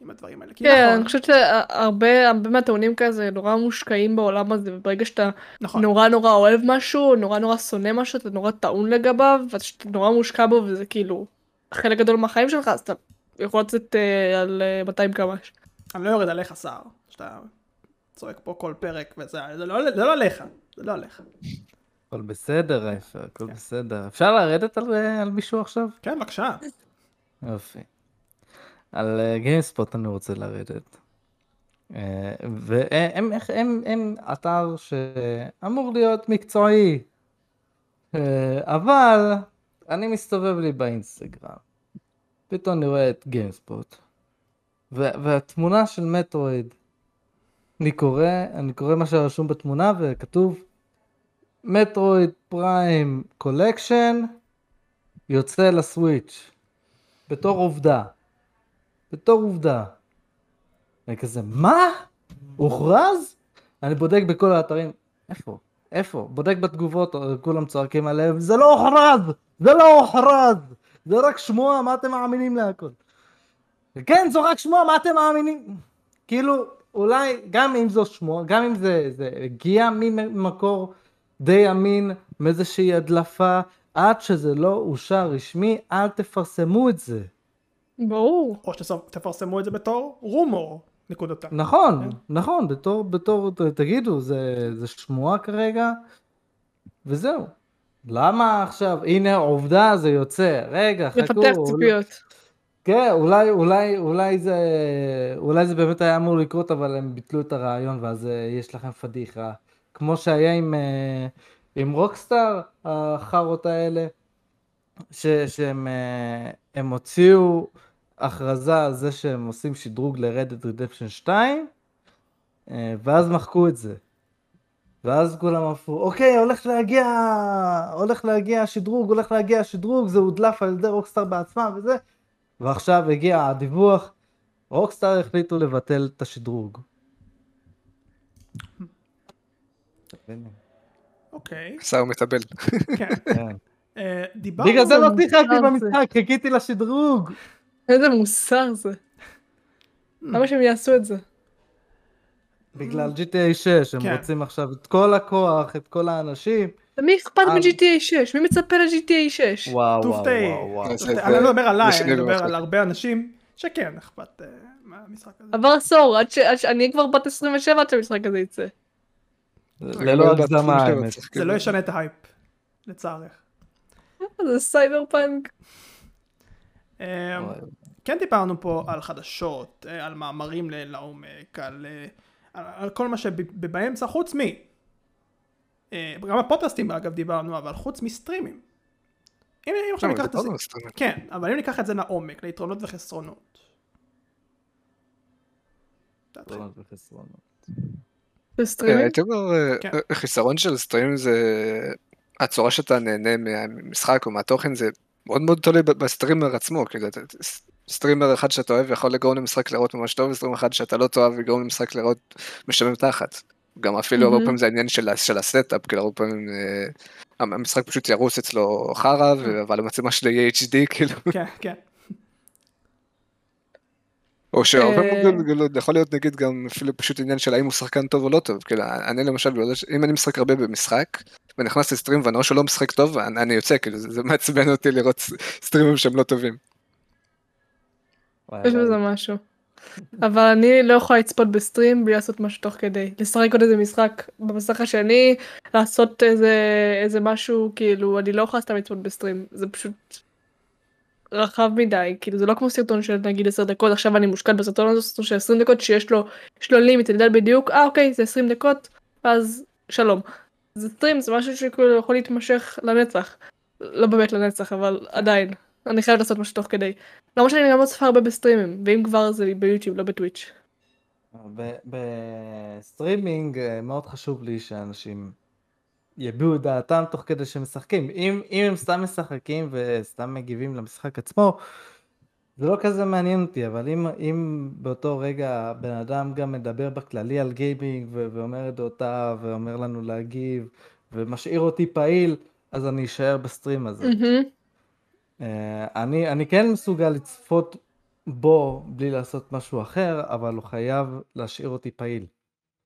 עם הדברים האלה. כן, נכון, אני חושבת שהרבה הרבה מהטעונים כזה נורא מושקעים בעולם הזה, וברגע שאתה נכון. נורא נורא אוהב משהו, נורא נורא שונא משהו, אתה נורא טעון לגביו, ואתה נורא מושקע בו, וזה כאילו חלק גדול מהחיים שלך, אז אתה יכול לצאת אה, על אה, 200 קמ"ש. אני לא יורד עליך סער, שאתה צועק פה כל פרק וזה, זה לא, זה לא עליך, זה לא עליך. הכל בסדר, רייפר, הכל בסדר. אפשר לרדת על, אה, על מישהו עכשיו? כן, בבקשה. יופי. על גיימספוט אני רוצה לרדת. אה, והם הם, הם, הם אתר שאמור להיות מקצועי, אה, אבל אני מסתובב לי באינסטגרם, פתאום אני רואה את גיימספוט, ו- והתמונה של מטרואיד, אני קורא, אני קורא מה שרשום בתמונה וכתוב מטרואיד פריים קולקשן יוצא לסוויץ'. בתור עובדה. בתור עובדה. אני כזה, מה? הוכרז? אני בודק בכל האתרים, איפה? איפה? בודק בתגובות, כולם צועקים עליהם, זה לא הוכרז! זה לא הוכרז! זה רק שמועה, מה אתם מאמינים להכל? כן, זו רק שמועה, מה אתם מאמינים? כאילו, אולי, גם אם זו שמועה, גם אם זה, זה הגיע ממקור די אמין, מאיזושהי הדלפה, עד שזה לא אושר רשמי, אל תפרסמו את זה. ברור. או שתפרסמו את זה בתור רומור, נקודתה. נכון, כן. נכון, בתור, בתור, תגידו, זה, זה שמועה כרגע, וזהו. למה עכשיו, הנה עובדה, זה יוצא, רגע, חכו. לפתח אולי- ציפיות. כן, אולי, אולי, אולי זה, אולי זה באמת היה אמור לקרות, אבל הם ביטלו את הרעיון, ואז אה, יש לכם פדיחה. כמו שהיה עם, אה, עם רוקסטאר, החארות האלה, ש, שהם אה, הם הוציאו הכרזה על זה שהם עושים שדרוג ל-Reddit Redemption 2, אה, ואז מחקו את זה. ואז כולם אמרו, אוקיי, הולך להגיע, הולך להגיע שדרוג, הולך להגיע שדרוג, זה הודלף על ידי רוקסטאר בעצמם וזה. ועכשיו הגיע הדיווח, רוקסטאר החליטו לבטל את השדרוג. אוקיי, שר מתאבל. כן. כן. אה. בגלל זה לא שיחקתי. במשחק, חיכיתי לשדרוג. איזה מוסר זה. למה שהם יעשו את זה? בגלל GTA 6, הם כן. רוצים עכשיו את כל הכוח, את כל האנשים. למי אכפת. מ-GTA 6? מי מצפה ל-GTA 6? וואו, וואו. וואו, וואו. אני לא מדבר עליי, אני מדבר. על הרבה אנשים שכן אכפת אה, מהמשחק הזה. עבר עשור. אני כבר בת 27 עד שהמשחק הזה יצא. ללא הגזמה האמת. זה לא ישנה את ההייפ, לצערך. זה סייבר פאנק. אמ, כן דיברנו פה על חדשות, אה, על מאמרים לעומק, על, אה, על, על כל מה שבאמצע, חוץ מ... אה, גם בפודקאסטים אגב דיברנו, אבל חוץ מסטרימים. אם, אם עכשיו ניקח את זה, כן, אבל אם ניקח את זה לעומק, ליתרונות וחסרונות. יתרונות וחסרונות. בסטרימינג? הייתי אומר, אה, כן. אה, חיסרון של סטרים זה הצורה שאתה נהנה מהמשחק או מהתוכן זה מאוד מאוד תלוי ב- בסטרימר עצמו, כאילו סטרימר אחד שאתה אוהב יכול לגרום למשחק להיראות ממש טוב, וסטרימר אחד שאתה לא תאהב יגרום למשחק להיראות משמם תחת. גם אפילו הרבה מהמם. פעמים זה העניין של הסטאפ, כאילו הרבה פעמים אה, המשחק פשוט ירוץ אצלו חרא, ו- אבל המצלמה שלי יהיה HD כאילו, כן, כן. או שהרבה אה. פעמים כאילו, יכול להיות נגיד גם אפילו פשוט עניין של האם הוא שחקן טוב או לא טוב, כאילו אני למשל, אם אני משחק הרבה במשחק, ונכנס לסטרים ואני רואה שהוא לא משחק טוב, אני אני יוצא, כאילו זה זה מעצבן אותי לראות סטרימים שהם לא טובים. יש. בזה משהו. אבל אני לא יכולה לצפות בסטרים בלי לעשות משהו תוך כדי. לשחק עוד איזה משחק במסך השני, לעשות איזה, איזה משהו, כאילו, אני לא יכולה סתם לצפות בסטרים. זה פשוט רחב מדי, כאילו זה לא כמו סרטון של נגיד 10 דקות, עכשיו אני מושקעת בסרטון הזה, סרטון של 20 דקות שיש לו, יש לו לימיט, אני יודעת בדיוק, אה אוקיי, זה 20 דקות, אז שלום. זה סטרים, זה משהו שכאילו יכול להתמשך לנצח. לא באמת לנצח, אבל עדיין. אני חייבת לעשות משהו תוך כדי. למרות שאני גם לא צופה הרבה בסטרימים, ואם כבר זה ביוטיוב, לא בטוויץ'. בסטרימינג אה, מאוד חשוב לי שאנשים יביעו דעתם תוך כדי שהם משחקים. אם, אם הם סתם משחקים וסתם מגיבים למשחק עצמו, זה לא כזה מעניין אותי, אבל אם, אם באותו רגע בן אדם גם מדבר בכללי על גיימינג ו- ואומר את דעותיו ואומר לנו להגיב ומשאיר אותי פעיל, אז אני אשאר בסטרים הזה. מהמם. אה, אני, אני כן מסוגל לצפות בו בלי לעשות משהו אחר, אבל הוא חייב להשאיר אותי פעיל.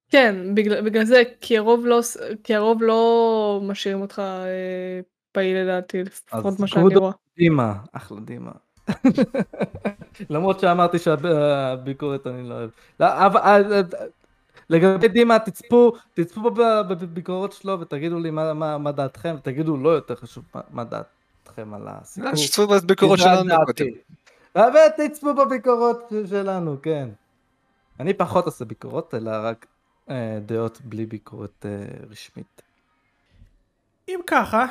כן, בגלל, בגלל זה, כי הרוב לא, כי הרוב לא משאירים אותך אה, פעיל לדעתי, לפחות מה שאני רואה. דימה, אחלה דימה. למרות שאמרתי שהביקורת אני לא אוהב. לא, אבל, אה, אה, לגבי דימה, תצפו, תצפו בביקורות שלו ותגידו לי מה, מה, מה דעתכם, ותגידו לא יותר חשוב מה, מה דעתכם על הסיפור. שצפו בביקורות כי זה שלנו. ותצפו בביקורות שלנו, כן. אני פחות עושה ביקורות, אלא רק אה, דעות בלי ביקורת אה, רשמית. אם ככה,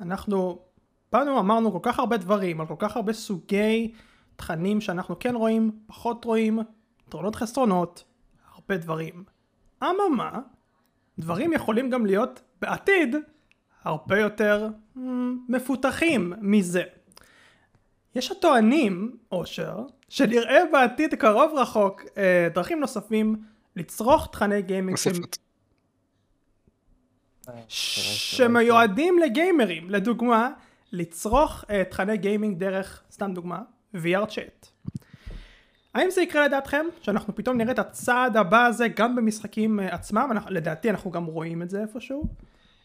אנחנו באנו אמרנו כל כך הרבה דברים על כל כך הרבה סוגי תכנים שאנחנו כן רואים, פחות רואים, יתרונות חסרונות, הרבה דברים. אממה, דברים יכולים גם להיות בעתיד הרבה יותר mm, מפותחים מזה. יש הטוענים, אושר, שנראה בעתיד קרוב רחוק אה, דרכים נוספים לצרוך תכני גיימינג נוספות. שמיועדים לגיימרים, לדוגמה, לצרוך uh, תכני גיימינג דרך, סתם דוגמה, VR צ'אט. האם זה יקרה לדעתכם? שאנחנו פתאום נראה את הצעד הבא הזה גם במשחקים uh, עצמם? אנחנו, לדעתי אנחנו גם רואים את זה איפשהו.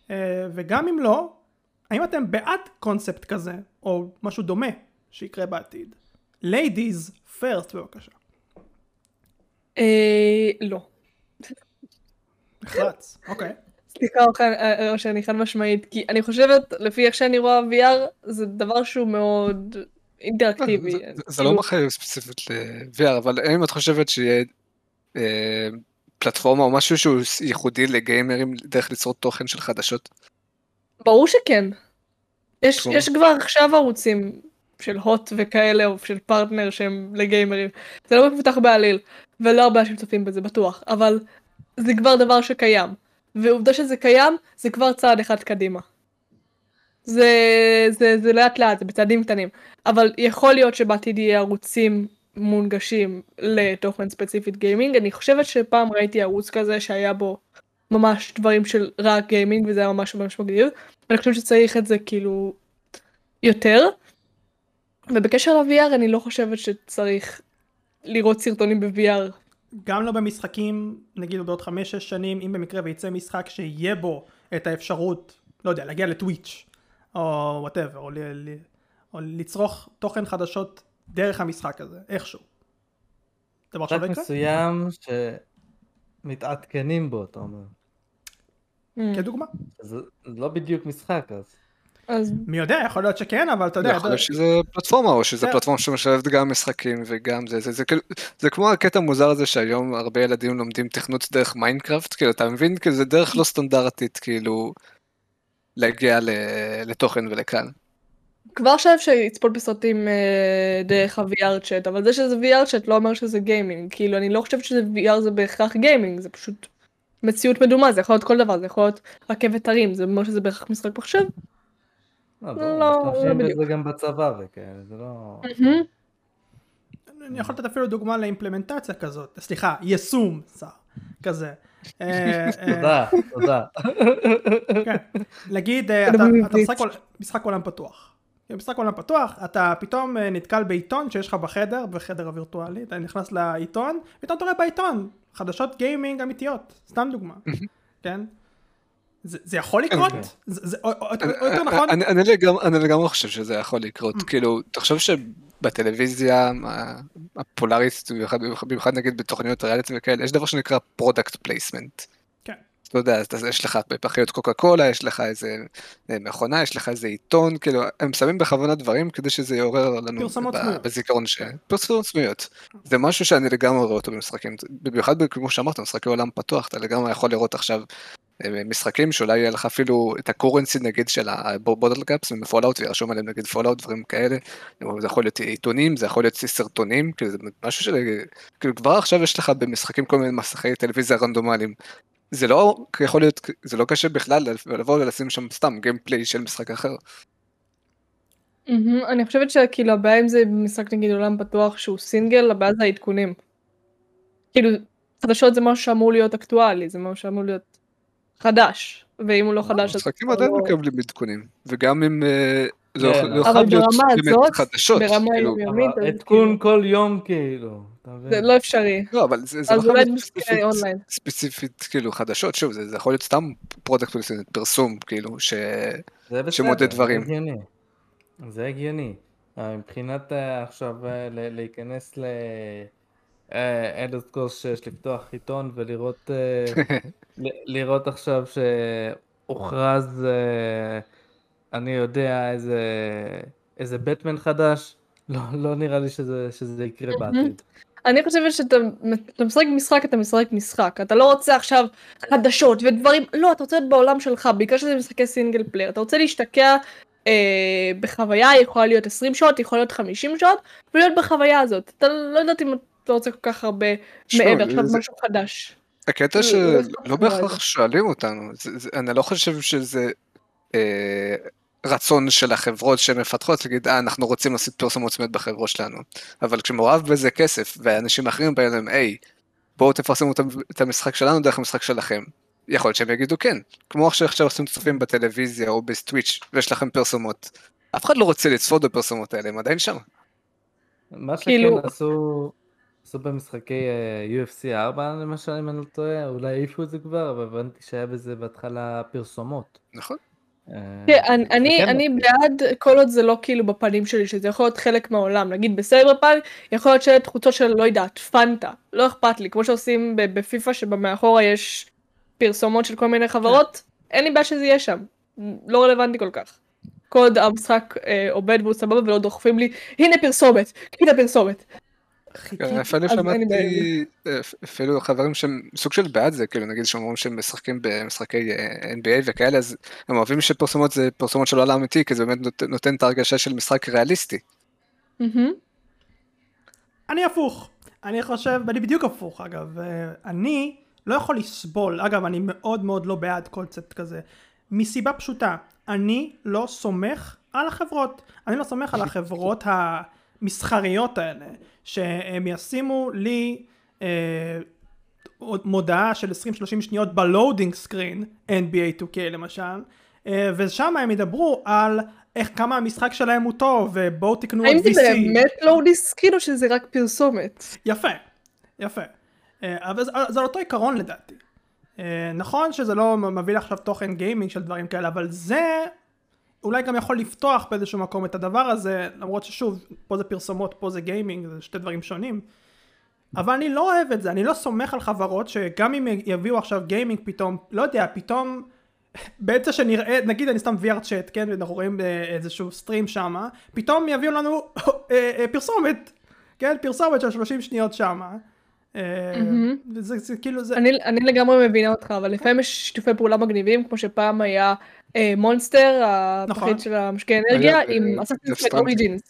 Uh, וגם אם לא, האם אתם בעד קונספט כזה, או משהו דומה שיקרה בעתיד? ladies first בבקשה. אה, לא. נחרץ, אוקיי. סליחה, אוכל, אה, או שאני חד משמעית, כי אני חושבת, לפי איך שאני רואה VR, זה דבר שהוא מאוד אינטראקטיבי. זה- זה- זה כאילו, לא מחייב ספציפית ל-VR, אבל האם את חושבת שיהיה אה, פלטפורמה או משהו שהוא ייחודי לגיימרים דרך ליצור תוכן של חדשות? ברור שכן. יש כבר עכשיו ערוצים של הוט וכאלה, או של פרטנר שהם לגיימרים. זה לא מפותח בעליל, ולא הרבה אנשים צופים בזה, בטוח, אבל זה כבר דבר שקיים. ועובדה שזה קיים, זה כבר צעד אחד קדימה. זה, זה, זה לאט לאט, זה בצעדים קטנים. אבל יכול להיות שבעתיד יהיה ערוצים מונגשים לתוכן ספציפית גיימינג. אני חושבת שפעם ראיתי ערוץ כזה שהיה בו ממש דברים של רק גיימינג, וזה היה ממש ממש מגניב. אני חושבת שצריך את זה כאילו יותר. ובקשר ל-VR אני לא חושבת שצריך לראות סרטונים ב-VR. גם לא במשחקים, נגיד בעוד חמש-שש שנים, אם במקרה וייצא משחק שיהיה בו את האפשרות, לא יודע, להגיע לטוויץ', או וואטאבר, או, ל- ל- או לצרוך תוכן חדשות דרך המשחק הזה, איכשהו. דבר שלא יקרה? מסוים שמתעדכנים בו, אתה אומר. Mm. כדוגמה. זה לא בדיוק משחק, אז... אז מי יודע, יכול להיות שכן, אבל אתה יודע, יכול להיות שזה פלטפורמה או שזה. פלטפורמה שמשלבת גם משחקים וגם זה זה זה כאילו זה כמו הקטע המוזר הזה שהיום הרבה ילדים לומדים תכנות דרך מיינקראפט כאילו אתה מבין כאילו זה דרך לא סטנדרטית כאילו להגיע לתוכן ולקהל. כבר עכשיו אפשר לצפות בסרטים אה, דרך ה-VR צ'אט, אבל זה שזה VR Chat לא אומר שזה גיימינג. כאילו, אני לא חושבת שזה VR זה בהכרח גיימינג, זה פשוט מציאות מדומה, זה יכול להיות כל דבר, זה יכול להיות רכבת הרים, זה אומר שזה בהכרח משחק מחשב. לא, לא, לא, לא משתמשים בדיוק. בזה גם בצבא וכאלה, זה לא... אני יכול לתת אפילו דוגמה לאימפלמנטציה כזאת, סליחה, יישום, שר, כזה. אה, אה, תודה, תודה. כן. נגיד, אה, אתה משחק עול- משחק עולם פתוח. במשחק עולם פתוח, אתה פתאום נתקל בעיתון שיש לך בחדר, בחדר הווירטואלי, אתה נכנס לעיתון, ופתאום אתה רואה בעיתון חדשות גיימינג אמיתיות, סתם דוגמה, כן? זה יכול לקרות? זה- יותר נכון? אני- לגמרי- חושב שזה יכול לקרות כאילו תחשוב שבטלוויזיה הפופולארית במיוחד נגיד בתוכניות ריאליטי וכאלה יש דבר שנקרא product placement. כן. אתה יודע, אז יש לך פחיות קוקה קולה, יש לך איזה אה, מכונה, יש לך איזה עיתון, כאילו, הם שמים בכוונה דברים כדי שזה יעורר לנו. בזיכרון ש... פרסומות סמויות. זה משהו שאני לגמרי רואה אותו במשחקים, במיוחד כמו שאמרת, משחקי עולם פתוח, אתה לגמרי יכול לראות עכשיו משחקים שאולי יהיה לך אפילו את ה currency נגיד של ה bottle caps מ Fallout וירשום עליהם נגיד Fallout דברים כאלה, זה יכול להיות עיתונים, זה יכול להיות סרטונים, כאילו זה משהו של... כאילו כבר עכשיו יש לך במשחקים כל מיני מסכי טלוויזיה רנדומליים. זה לא יכול להיות, זה לא קשה בכלל לבוא ולשים שם סתם gameplay של משחק אחר. מהמם. אני חושבת שכאילו הבעיה עם זה במשחק נגיד עולם פתוח שהוא סינגל, הבעיה זה העדכונים. כאילו, חדשות זה משהו שאמור להיות אקטואלי, זה משהו שאמור להיות חדש, ואם הוא לא חדש אז... משחקים כבר עדיין לא- מקבלים עדכונים, וגם אם אה, זה כן, אבל חייב להיות ברמה באמת הזאת, חדשות, ברמה כאילו, יומיומית, אז עדכון כאילו- כל יום כאילו? זה לא אפשרי. לא אבל זה לא אולי להיות ספציפית- אונליין. ספציפית כאילו חדשות, שוב זה זה יכול להיות סתם product פרסום כאילו ש... זה בסדר, שמודד דברים. זה הגיוני. זה הגיוני. אה, מבחינת אה, עכשיו אה, ל- להיכנס ל... אלדר סקרולס שיש לפתוח עיתון ולראות אה, לראות עכשיו שהוכרז אה, אני יודע איזה איזה בטמן חדש לא לא נראה לי שזה שזה יקרה בעתיד. אני חושבת שאתה אתה משחק משחק, אתה משחק משחק. אתה לא רוצה עכשיו חדשות ודברים, לא, אתה רוצה להיות בעולם שלך, בעיקר שזה משחקי single player. אתה רוצה להשתקע אה, בחוויה, יכולה להיות 20 שעות, יכולה להיות 50 שעות, ולהיות בחוויה הזאת. אתה לא יודעת אם אתה רוצה כל כך הרבה מעבר, עכשיו זה- משהו חדש. הקטע שלא סתם בהכרח. שואלים אותנו, אני לא חושב שזה אה, רצון של החברות שמפתחות להגיד, אה, אנחנו רוצים לעשות פרסומות סמיות בחברות שלנו, אבל כשמעורב בזה כסף ואנשים אחרים באים אליהם, היי, בואו תפרסמו את המשחק שלנו דרך המשחק שלכם. יכול להיות שהם יגידו כן, כמו שעכשיו עושים צופים בטלוויזיה או בטוויץ' ויש לכם פרסומות. אף אחד לא רוצה לצפות בפרסומות האלה, הם עדיין שם. מה שכן כאילו- עשו עשו במשחקי אה, UFC 4 למשל אם אני לא טועה אולי העיפו את זה כבר אבל הבנתי שהיה בזה בהתחלה פרסומות. נכון? אה, כן, אני- אני, כן. בעד כל עוד זה לא כאילו בפנים שלי, שזה יכול להיות חלק מהעולם. נגיד בסייבר פאנק, יכול להיות שלטי חוצות של לא יודעת, פנטה. לא אכפת לי, כמו שעושים ב- בפיפא שמאחורה יש פרסומות של כל מיני חברות, אין לי בעיה שזה יהיה שם. לא רלוונטי כל כך. כל עוד המשחק אה, עובד והוא סבבה ולא דוחפים לי, הנה פרסומת, הנה פרסומת. אפילו לי בעיה עם שמעתי, אפילו חברים שהם סוג של בעד זה, כאילו נגיד שאומרים שהם משחקים במשחקי אה, NBA וכאלה, אז הם אוהבים שפרסומות זה פרסומות של עולם אמיתי, כי זה באמת נות- נותן את ההרגשה של משחק ריאליסטי. אני הפוך. אני חושב, ואני בדיוק הפוך אגב, אה, אני לא יכול לסבול, אגב אני מאוד מאוד לא בעד קונספט כזה, מסיבה פשוטה, אני לא סומך על החברות, אני לא סומך על החברות המסחריות האלה, שהם ישימו לי אה, מודעה של 20-30 שניות ב loading screen, NBA 2K למשל, אה, ושם הם ידברו על איך כמה המשחק שלהם הוא טוב, ובואו תקנו עוד האם זה VC. באמת loading screen או שזה רק פרסומת? יפה, יפה. אה, אבל זה, זה אותו עיקרון לדעתי. אה, נכון שזה לא מביא לך עכשיו תוכן גיימינג של דברים כאלה, אבל זה אולי גם יכול לפתוח באיזשהו מקום את הדבר הזה, למרות ששוב, פה זה פרסומות, פה זה גיימינג, זה שתי דברים שונים. אבל אני לא אוהב את זה, אני לא סומך על חברות שגם אם יביאו עכשיו גיימינג פתאום, לא יודע, פתאום באמצע שנראה, נגיד אני סתם VR Chat, כן, ואנחנו רואים איזשהו סטרים שמה, פתאום יביאו לנו אה, אה, פרסומת, כן, פרסומת של 30 שניות שמה. אה, זה, זה כאילו זה... אני, לגמרי מבינה אותך, אבל לפעמים יש שיתופי פעולה מגניבים, כמו שפעם היה אה, מונסטר, הפחית נכון. של המשקי אנרגיה, עם אה, אססינס Stranding. אוריג'ינס.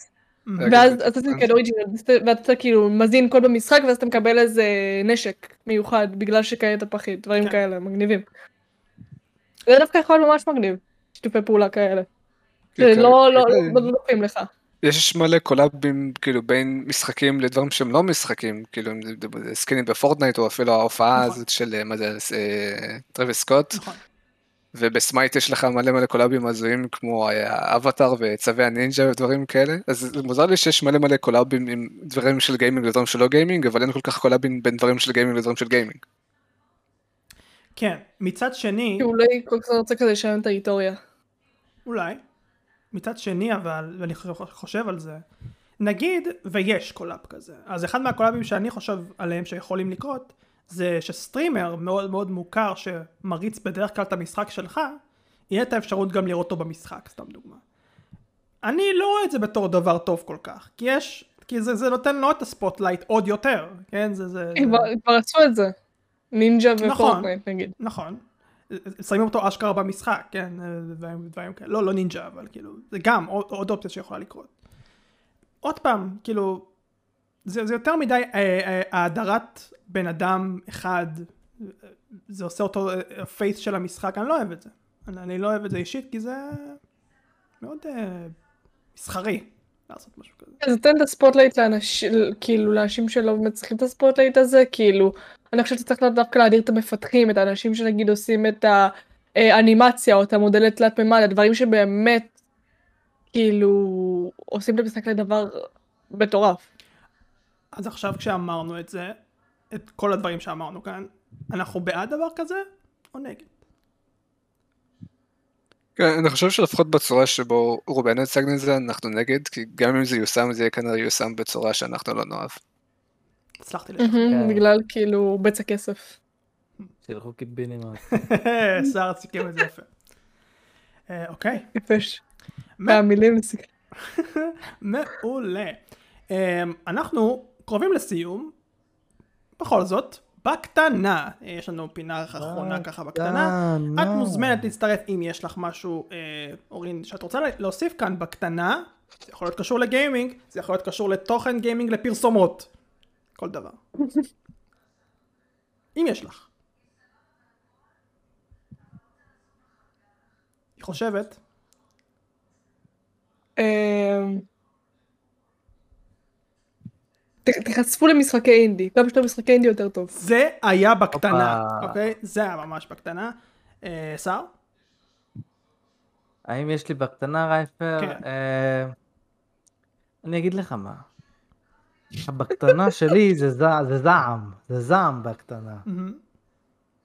ואז אססינס קריד אוריג'ינס, ואתה כאילו מזין קוד במשחק, ואז אתה מקבל איזה נשק מיוחד, בגלל שקיימת הפחית, דברים כן. כאלה, מגניבים. זה דווקא יכול להיות ממש מגניב, שיתופי פעולה כאלה. כן, שלא לא- כן. לא- לא לוקחים לך. יש מלא קולאבים כאילו בין משחקים לדברים שהם לא משחקים, כאילו אם זה- סקינים ב Fortnite או אפילו ההופעה נכון. הזאת של אה, מה זה, אה, Travis Scott, נכון. וב Smite יש לך מלא מלא קולאבים הזויים כמו אה, אבטאר וצווי הנינג'ה ודברים כאלה, אז זה מוזר לי שיש מלא מלא קולאבים עם דברים של gaming לדברים שלא gaming, אבל אין כל כך קולאבים בין דברים של gaming לדברים של gaming. כן, מצד שני, אולי כל כך רוצה כזה לשלם את ההיסטוריה. אולי, מצד שני אבל, ואני חושב על זה, נגיד ויש collab כזה, אז אחד מהקולאבים שאני חושב עליהם שיכולים לקרות, זה ש streamer מאוד מאוד מוכר שמריץ בדרך כלל את המשחק שלך, יהיה את האפשרות גם לראות אותו במשחק, סתם דוגמה. אני לא רואה את זה בתור דבר טוב כל כך, כי יש, כי זה, זה נותן לו את ה spotlight עוד יותר, כן? זה, זה. כבר עשו את זה. נינג'ה נכון. ו Fortnite נגיד. נכון. שמים אותו אשכרה במשחק, כן, דברים, דברים כאלה, לא, לא נינג'ה, אבל כאילו, זה גם עוד, עוד אופציה שיכולה לקרות. עוד פעם, כאילו, זה, זה יותר מדי אה, אה, האדרת בן אדם אחד, אה, זה עושה אותו ה face של המשחק, אני לא אוהב את זה. אני, אני לא אוהב את זה אישית, כי זה מאוד אה, מסחרי לעשות משהו כזה. אז תן את ה spotlight לאנשים, כאילו לאנשים שלא באמת צריכים את ה spotlight הזה, כאילו, אני חושבת שצריך דווקא להאדיר את המפתחים, את האנשים שנגיד עושים את האנימציה או את המודלי תלת מימד, הדברים שבאמת, כאילו, עושים את המשחק לדבר מטורף. אז עכשיו כשאמרנו את זה, את כל הדברים שאמרנו כאן, אנחנו בעד דבר כזה או נגד? כן, אני חושב שלפחות בצורה שבו רובנו הצגנו את זה אנחנו נגד, כי גם אם זה יושם זה יהיה כנראה יושם בצורה שאנחנו לא נאהב. הצלחתי לשכנע. כן. בגלל כאילו בצע כסף. שילכו קיבינימט. שר סיכם את זה יפה. אה, אוקיי, יפה. מהמילים לסיכום. מעולה. אה, אנחנו קרובים לסיום, בכל זאת, בקטנה, אה, יש לנו פינה אחרונה ככה בקטנה. את מוזמנת להצטרף אם יש לך משהו, אה, אורין, שאת רוצה להוסיף כאן בקטנה, זה יכול להיות קשור לגיימינג, זה יכול להיות קשור לתוכן גיימינג, לפרסומות, כל דבר. אם יש לך. היא חושבת, אמ, תיחשפו למשחקי אינדי, כמה שיותר משחקי אינדי יותר טוב. זה היה בקטנה. אוקיי? זה היה ממש בקטנה. אה, שר? האם יש לי בקטנה רייפר? כן. אה, אני אגיד לך מה. הבקטנה שלי זה זע- זה זעם, זה זעם בקטנה.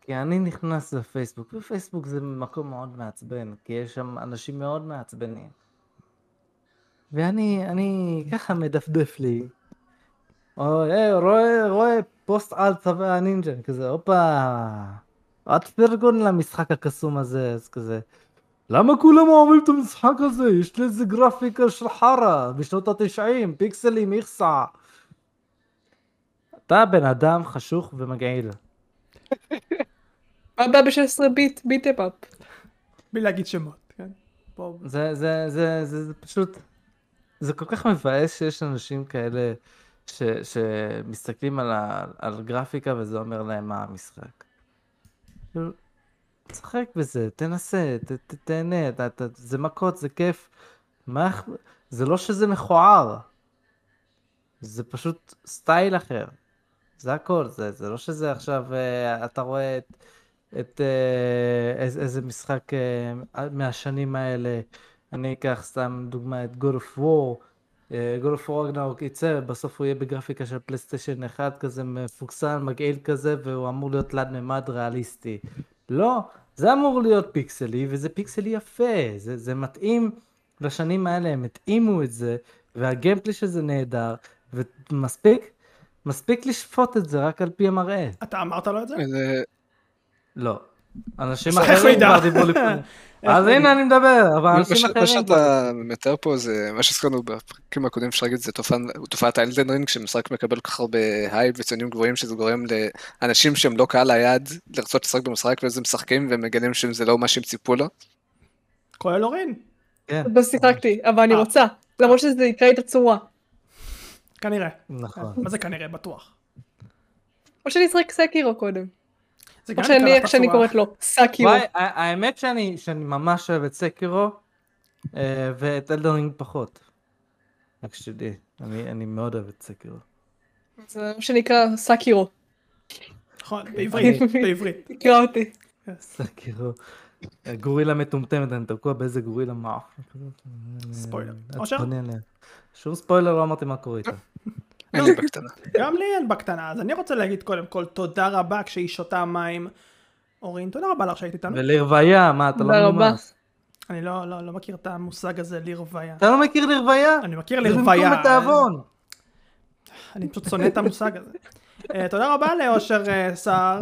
כי אני נכנס לפייסבוק, ופייסבוק זה מקום מאוד מעצבן, כי יש שם אנשים מאוד מעצבנים. ואני, אני ככה מדפדף לי. רואה, רואה פוסט על צווי הנינג'ה, כזה, הופה, את פרגון למשחק הקסום הזה, אז כזה. למה כולם אוהבים את המשחק הזה? יש לי איזה גרפיקה של חרא, בשנות התשעים, פיקסלים, איכסה. אתה בן אדם חשוך ומגעיל. מה הבעיה ב-16 ביט, ביט אפ? בלי להגיד שמות, כן? זה, זה, זה, זה, זה פשוט, זה כל כך מבאס שיש אנשים כאלה ש, שמסתכלים על, ה, על גרפיקה וזה אומר להם מה המשחק. כאילו, תשחק בזה, תנסה, ת, ת, תהנה, ת, ת, זה מכות, זה כיף. מה, זה לא שזה מכוער, זה פשוט סטייל אחר. זה הכל, זה, זה לא שזה עכשיו, אה, אתה רואה את, את אה, איזה, איזה משחק אה, מהשנים האלה, אני אקח סתם דוגמא את God of War, God of War Ragnarok יצא, בסוף הוא יהיה בגרפיקה של פלייסטיישן 1 כזה מפוקסל, מגעיל כזה, והוא אמור להיות תלת מימד ריאליסטי. לא, זה אמור להיות פיקסלי, וזה פיקסלי יפה, זה, זה מתאים לשנים האלה, הם התאימו את זה, והגיימפלי של זה נהדר, ומספיק מספיק לשפוט את זה רק על פי המראה. אתה אמרת לו את זה? זה- לא. אנשים אחרים? כבר דיברו לפני. אז הנה אני מדבר, אבל מה אנשים מה אחרים... כבר- שאתה מתאר פה זה מה שהזכרנו בפרקים הקודמים אפשר להגיד זה תופעת ה Elden Ring שמשחק מקבל כל כך הרבה הייפ וציונים גבוהים שזה גורם לאנשים שהם לא קהל היעד לרצות לשחק במשחק ואז הם משחקים והם מגלים שזה לא מה שהם ציפו לו. כולל אורין? כן, לא שיחקתי, אבל אני אה. רוצה. למרות שזה יקרה את הצורה. כנראה. נכון. מה זה כנראה? בטוח. או שאני אשחק Sekiro קודם. זה או גם שאני, איך שאני. קוראת לו, ה- האמת שאני שאני ממש אוהב את Sekiro, אה, ואת Elden Ring פחות. רק שתדעי, אני אני מאוד אוהב את Sekiro. זה מה שנקרא Sekiro. נכון, בעברית, בעברית. תקרא אותי. סקירו. גורילה מטומטמת, אני תקוע באיזה גורילה מה. ספוילר. אושר? עליה. שום ספוילר לא אמרתי מה קורה איתה. אין לי בקטנה. גם לי אין בקטנה, אז אני רוצה להגיד קודם כל תודה רבה כשהיא שותה מים. אורין, תודה רבה לך שהיית איתנו. ולרוויה, מה אתה לא רבה. מנומס? אני לא, לא, לא מכיר את המושג הזה לרוויה. אתה לא מכיר לרוויה? אני מכיר זה לרוויה. במקום בתיאבון. אני פשוט שונא את המושג הזה. אה, תודה רבה לאושר אה, סער.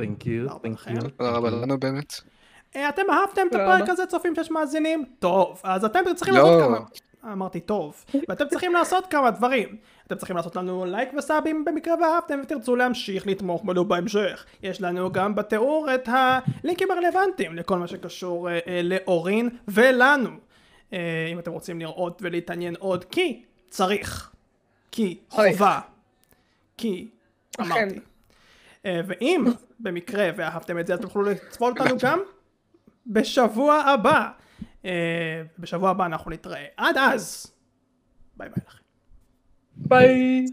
Thank you, רבה thank לכם. you. תודה רבה לנו באמת. אה, אתם אהבתם את הפרק. הזה, צופים שיש מאזינים? טוב, אז אתם צריכים לא. לעשות כמה... אמרתי טוב. ואתם צריכים לעשות כמה דברים. אתם צריכים לעשות לנו לייק וסאבים במקרה ואהבתם ותרצו להמשיך לתמוך בנו בהמשך. יש לנו גם בתיאור את הלינקים הרלוונטיים לכל מה שקשור אה, אה, לאורין ולנו. אה, אם אתם רוצים לראות ולהתעניין עוד, כי צריך. כי. חובה. כי. אמרתי. אה, ואם במקרה ואהבתם את זה, אז תוכלו לצפות אותנו גם בשבוע הבא. אה, בשבוע הבא אנחנו נתראה. עד אז, ביי ביי לכם. ביי.